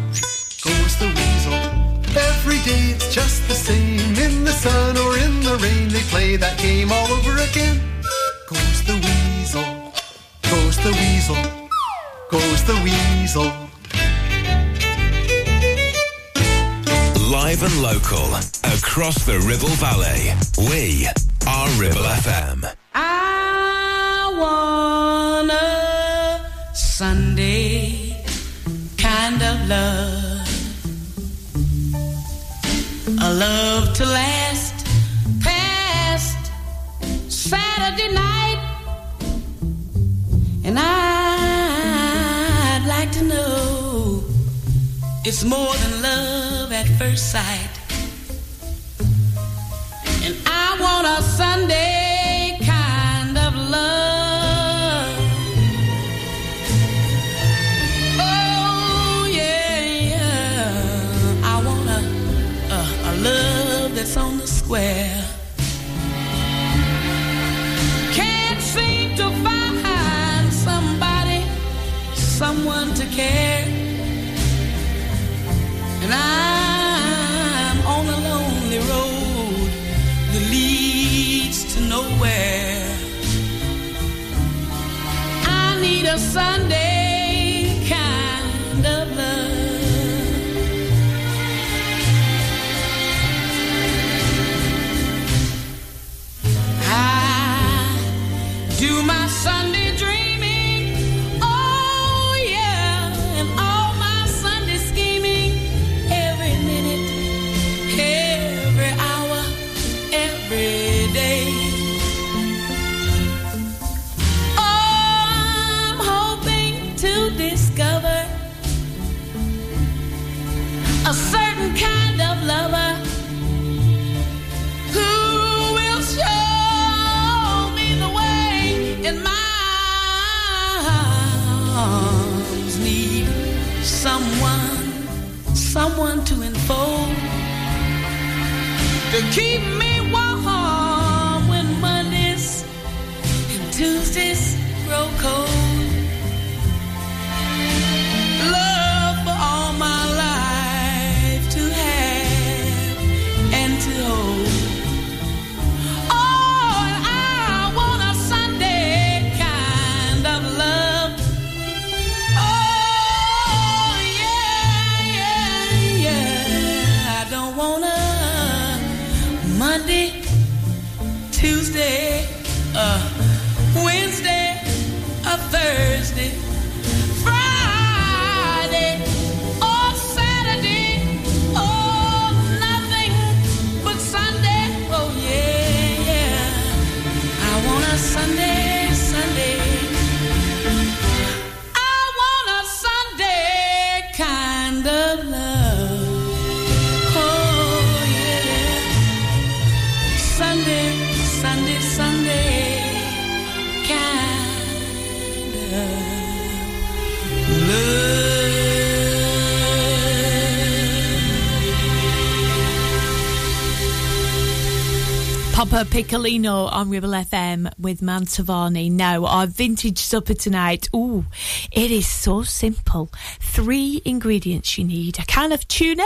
Goes the weasel. Every day it's just the same. In the sun or in the rain, they play that game all over again. Goes the weasel. Goes the weasel. Goes the weasel. Live and local, across the Ribble Valley, we are Ribble FM. Sunday kind of love. A love to last past Saturday night. And I'd like to know it's more than love at first sight. And I want a Sunday square. Can't seem to find somebody, someone to care. And I'm on a lonely road that leads to nowhere. I need a Sunday keep Papa Piccolino on Ribble FM with Mantovani. Now, our vintage supper tonight. Ooh, it is so simple. Three ingredients you need a can of tuna,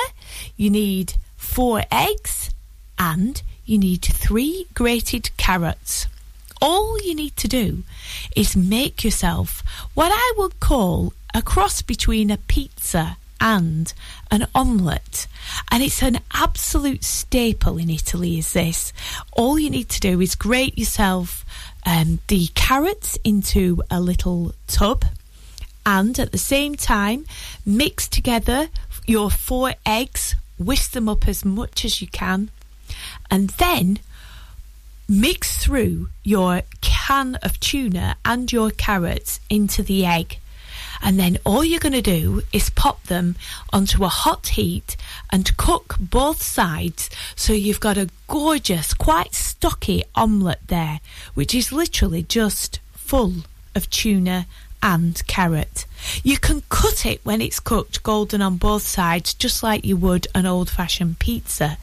you need four eggs, and you need three grated carrots. All you need to do is make yourself what I would call a cross between a pizza and an omelette. And it's an absolute staple in Italy, is this. All you need to do is grate yourself um, the carrots into a little tub and at the same time mix together your four eggs, whisk them up as much as you can, and then mix through your can of tuna and your carrots into the egg. And then all you're going to do is pop them onto a hot heat and cook both sides so you've got a gorgeous, quite stocky omelette there, which is literally just full of tuna and carrot. You can cut it when it's cooked golden on both sides, just like you would an old fashioned pizza.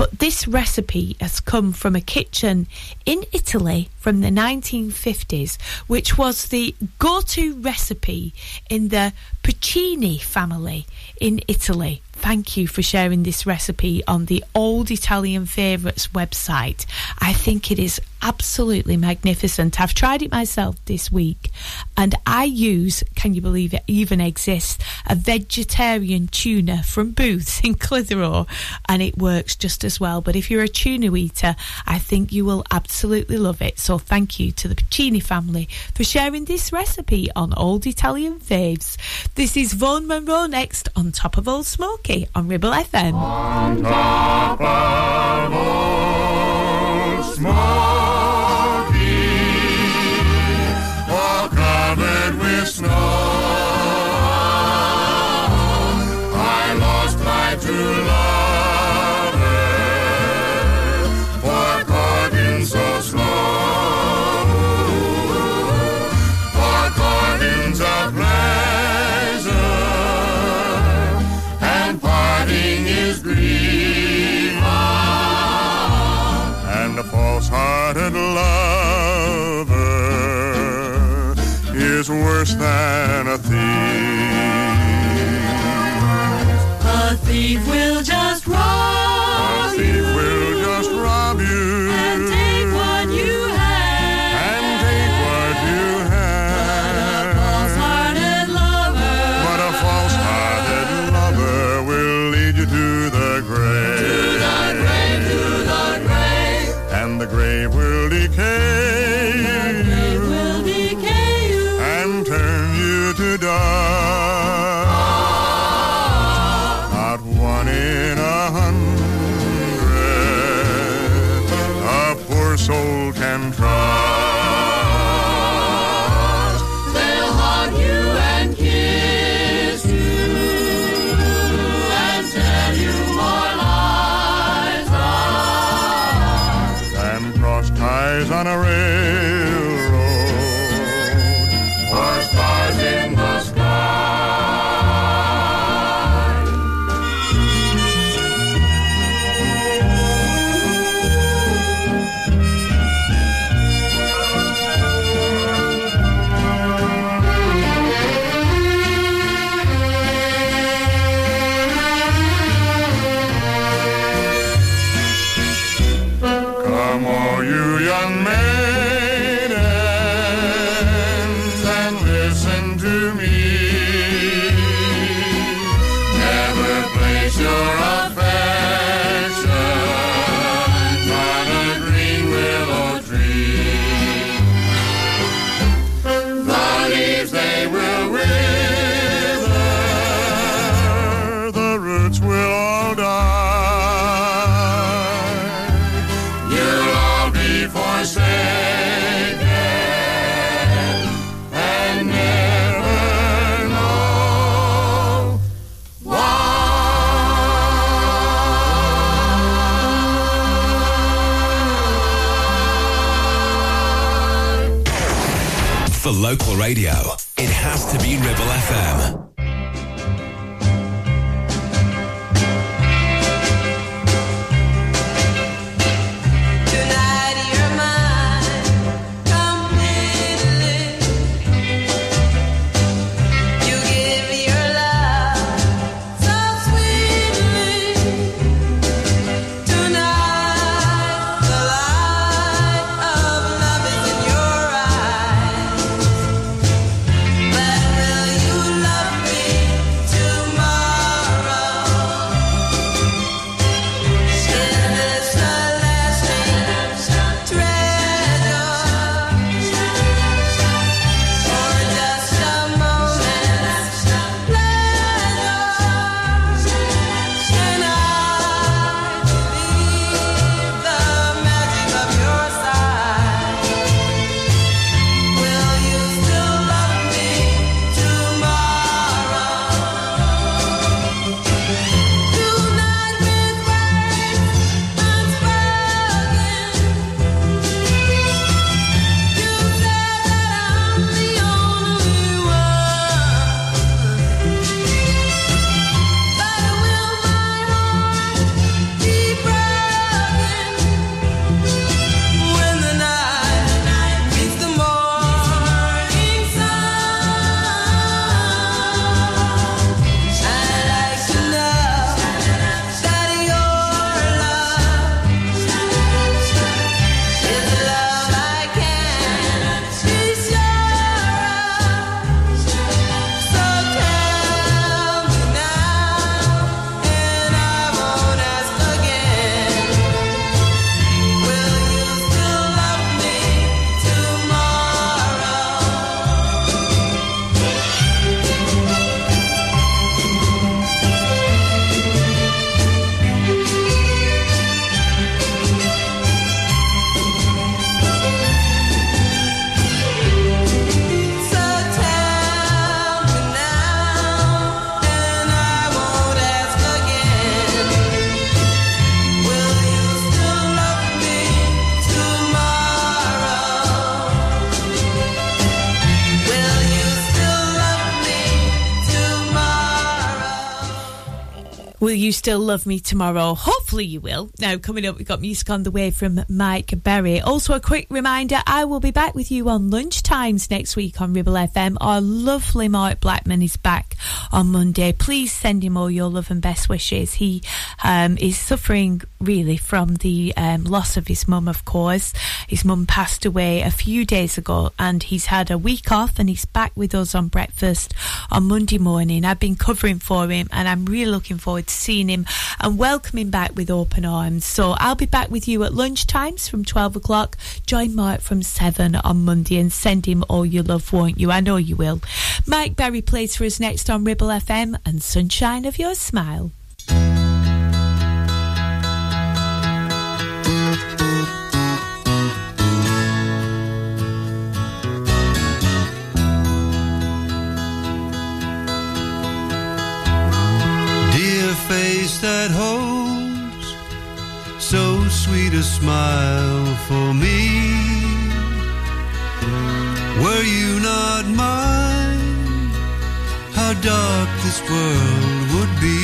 But this recipe has come from a kitchen in Italy from the 1950s, which was the go to recipe in the Puccini family in Italy. Thank you for sharing this recipe on the Old Italian Favourites website. I think it is absolutely magnificent. I've tried it myself this week and I use, can you believe it even exists, a vegetarian tuna from Booths in Clitheroe and it works just as well. But if you're a tuna eater, I think you will absolutely love it. So thank you to the Puccini family for sharing this recipe on Old Italian Faves. This is Vaughan Monroe next on top of Old Smoky on Ribble FM. On top is worse than a thief. A thief will just rob A thief will just rob you and take Will you still love me tomorrow? Hopefully you will. Now, coming up, we've got music on the way from Mike Berry. Also, a quick reminder I will be back with you on lunchtimes next week on Ribble FM. Our lovely Mark Blackman is back on Monday. Please send him all your love and best wishes. He um, is suffering really from the um, loss of his mum, of course. His mum passed away a few days ago, and he's had a week off and he's back with us on breakfast on Monday morning. I've been covering for him, and I'm really looking forward seeing him and welcoming back with open arms. So I'll be back with you at lunchtimes from 12 o'clock. Join Mark from 7 on Monday and send him all your love, won't you? I know you will. Mike Berry plays for us next on Ribble FM and Sunshine of Your Smile. Face that holds so sweet a smile for me. Were you not mine, how dark this world would be.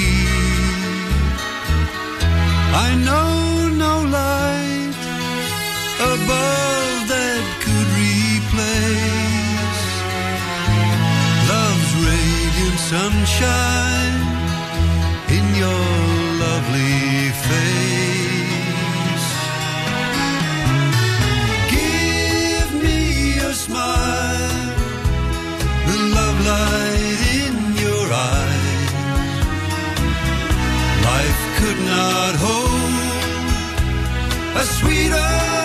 I know no light above that could replace love's radiant sunshine could not hold a sweeter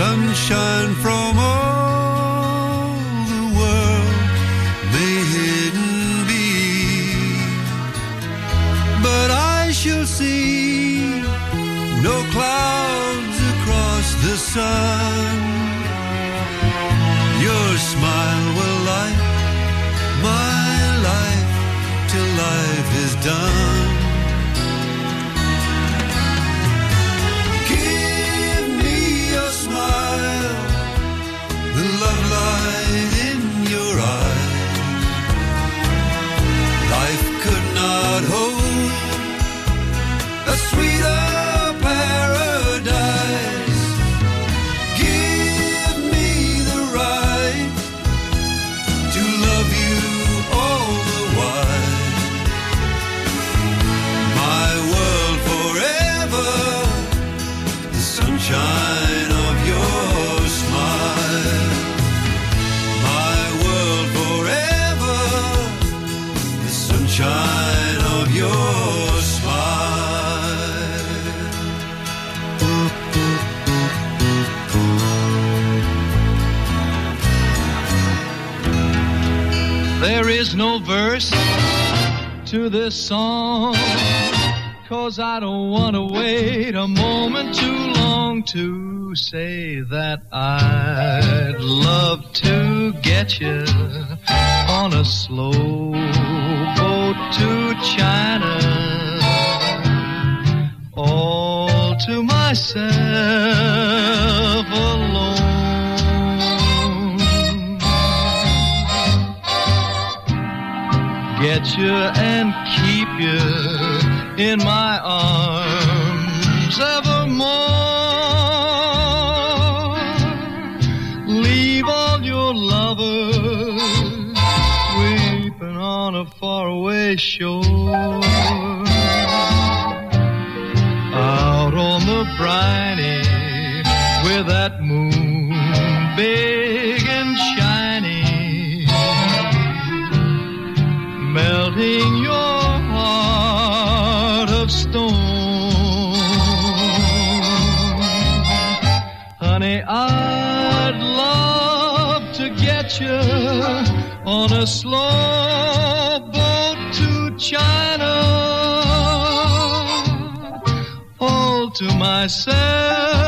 Sunshine from all the world may hidden be. But I shall see no clouds across the sun. Your smile will light my life till life is done. There is no verse to this song. Cause I don't want to wait a moment too long to say that I'd love to get you on a slow boat to China. All to myself alone. Get you and keep you in my arms evermore. Leave all your lovers weeping on a faraway shore. Out on the briny with that moon big on a slow boat to China. All to myself.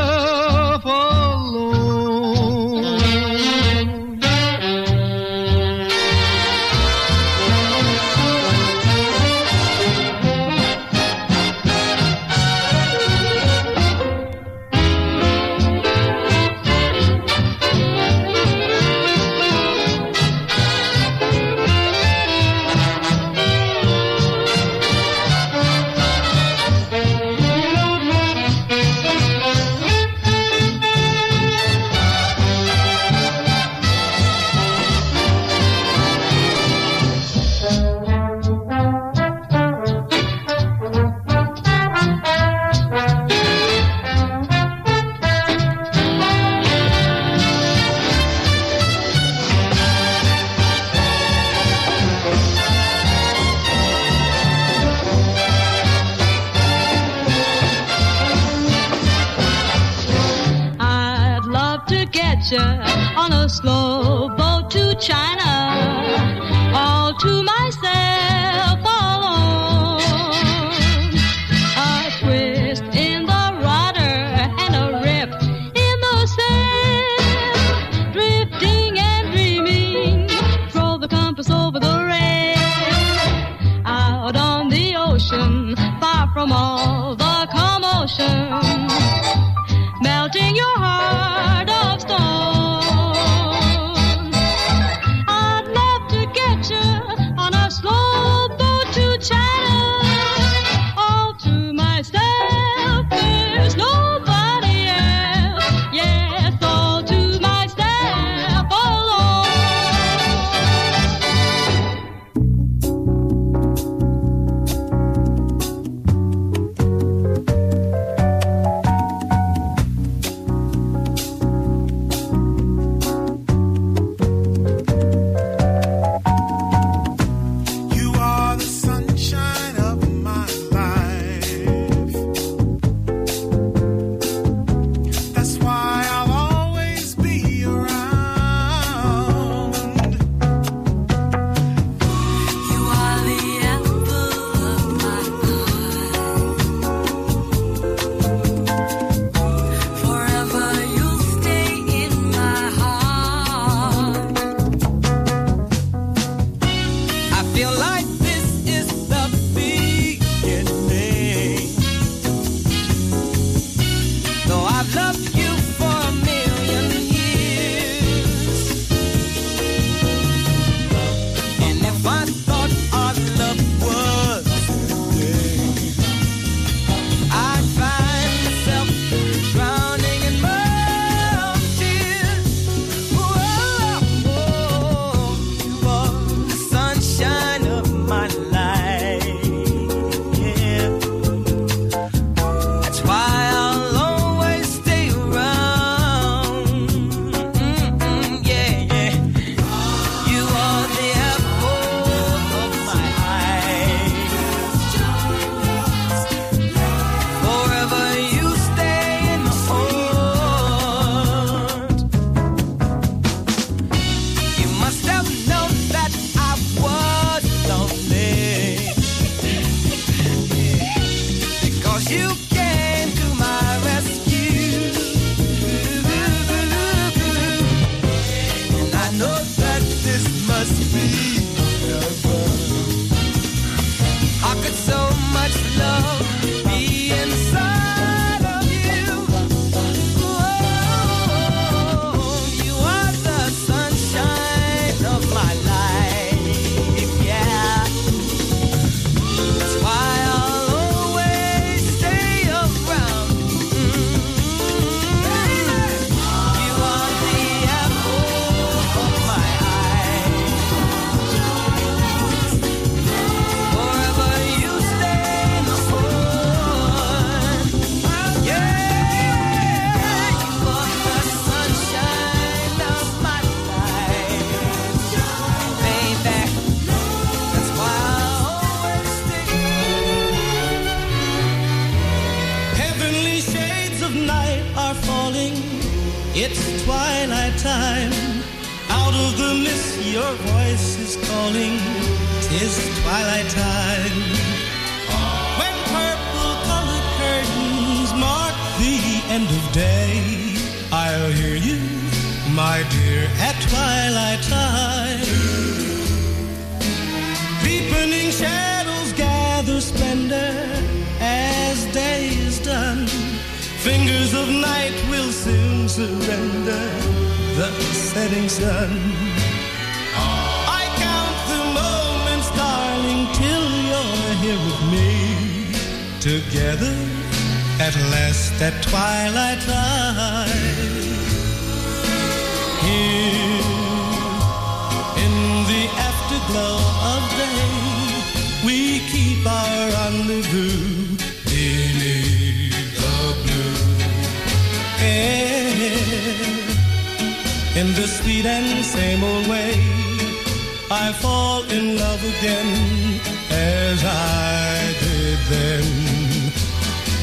As I did then.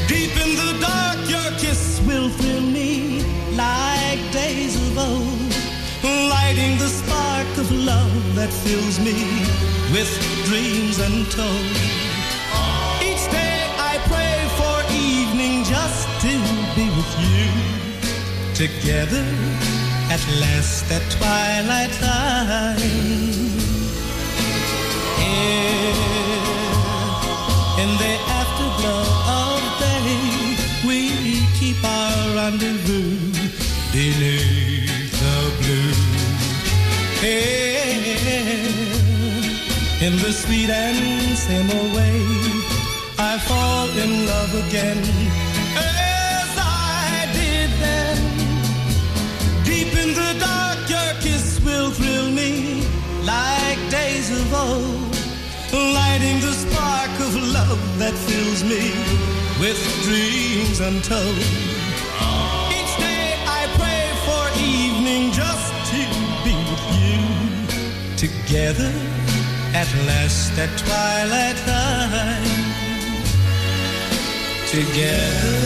Deep in the dark, your kiss will thrill me like days of old, lighting the spark of love that fills me with dreams untold. Each day I pray for evening just to be with you. Together at last at twilight time. In the afterglow of day, we keep our rendezvous beneath the blue. Here in the sweet and old way, I fall in love again as I did then. Deep in the dark, your kiss will thrill me like days of old, lighting the spark of love that fills me with dreams untold. Each day I pray for evening just to be with you, together at last at twilight time. Together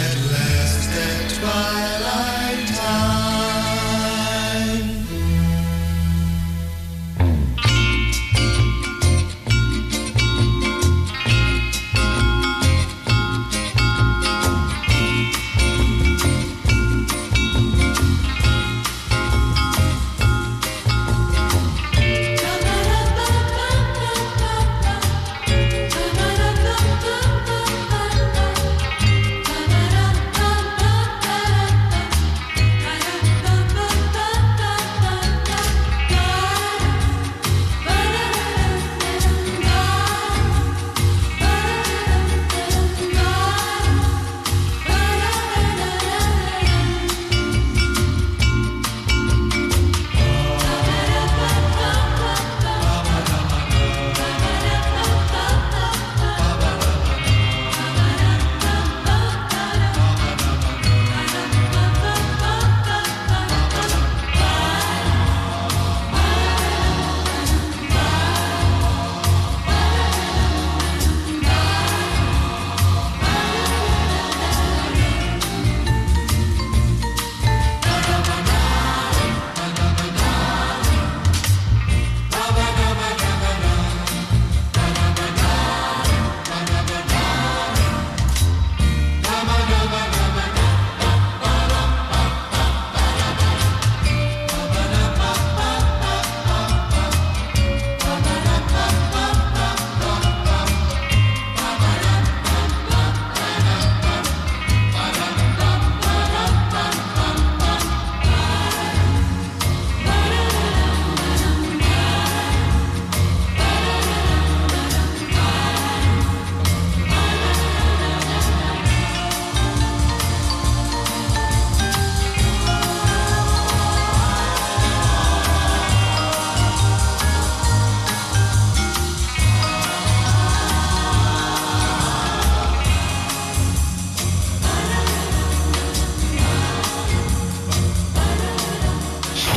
at last at twilight.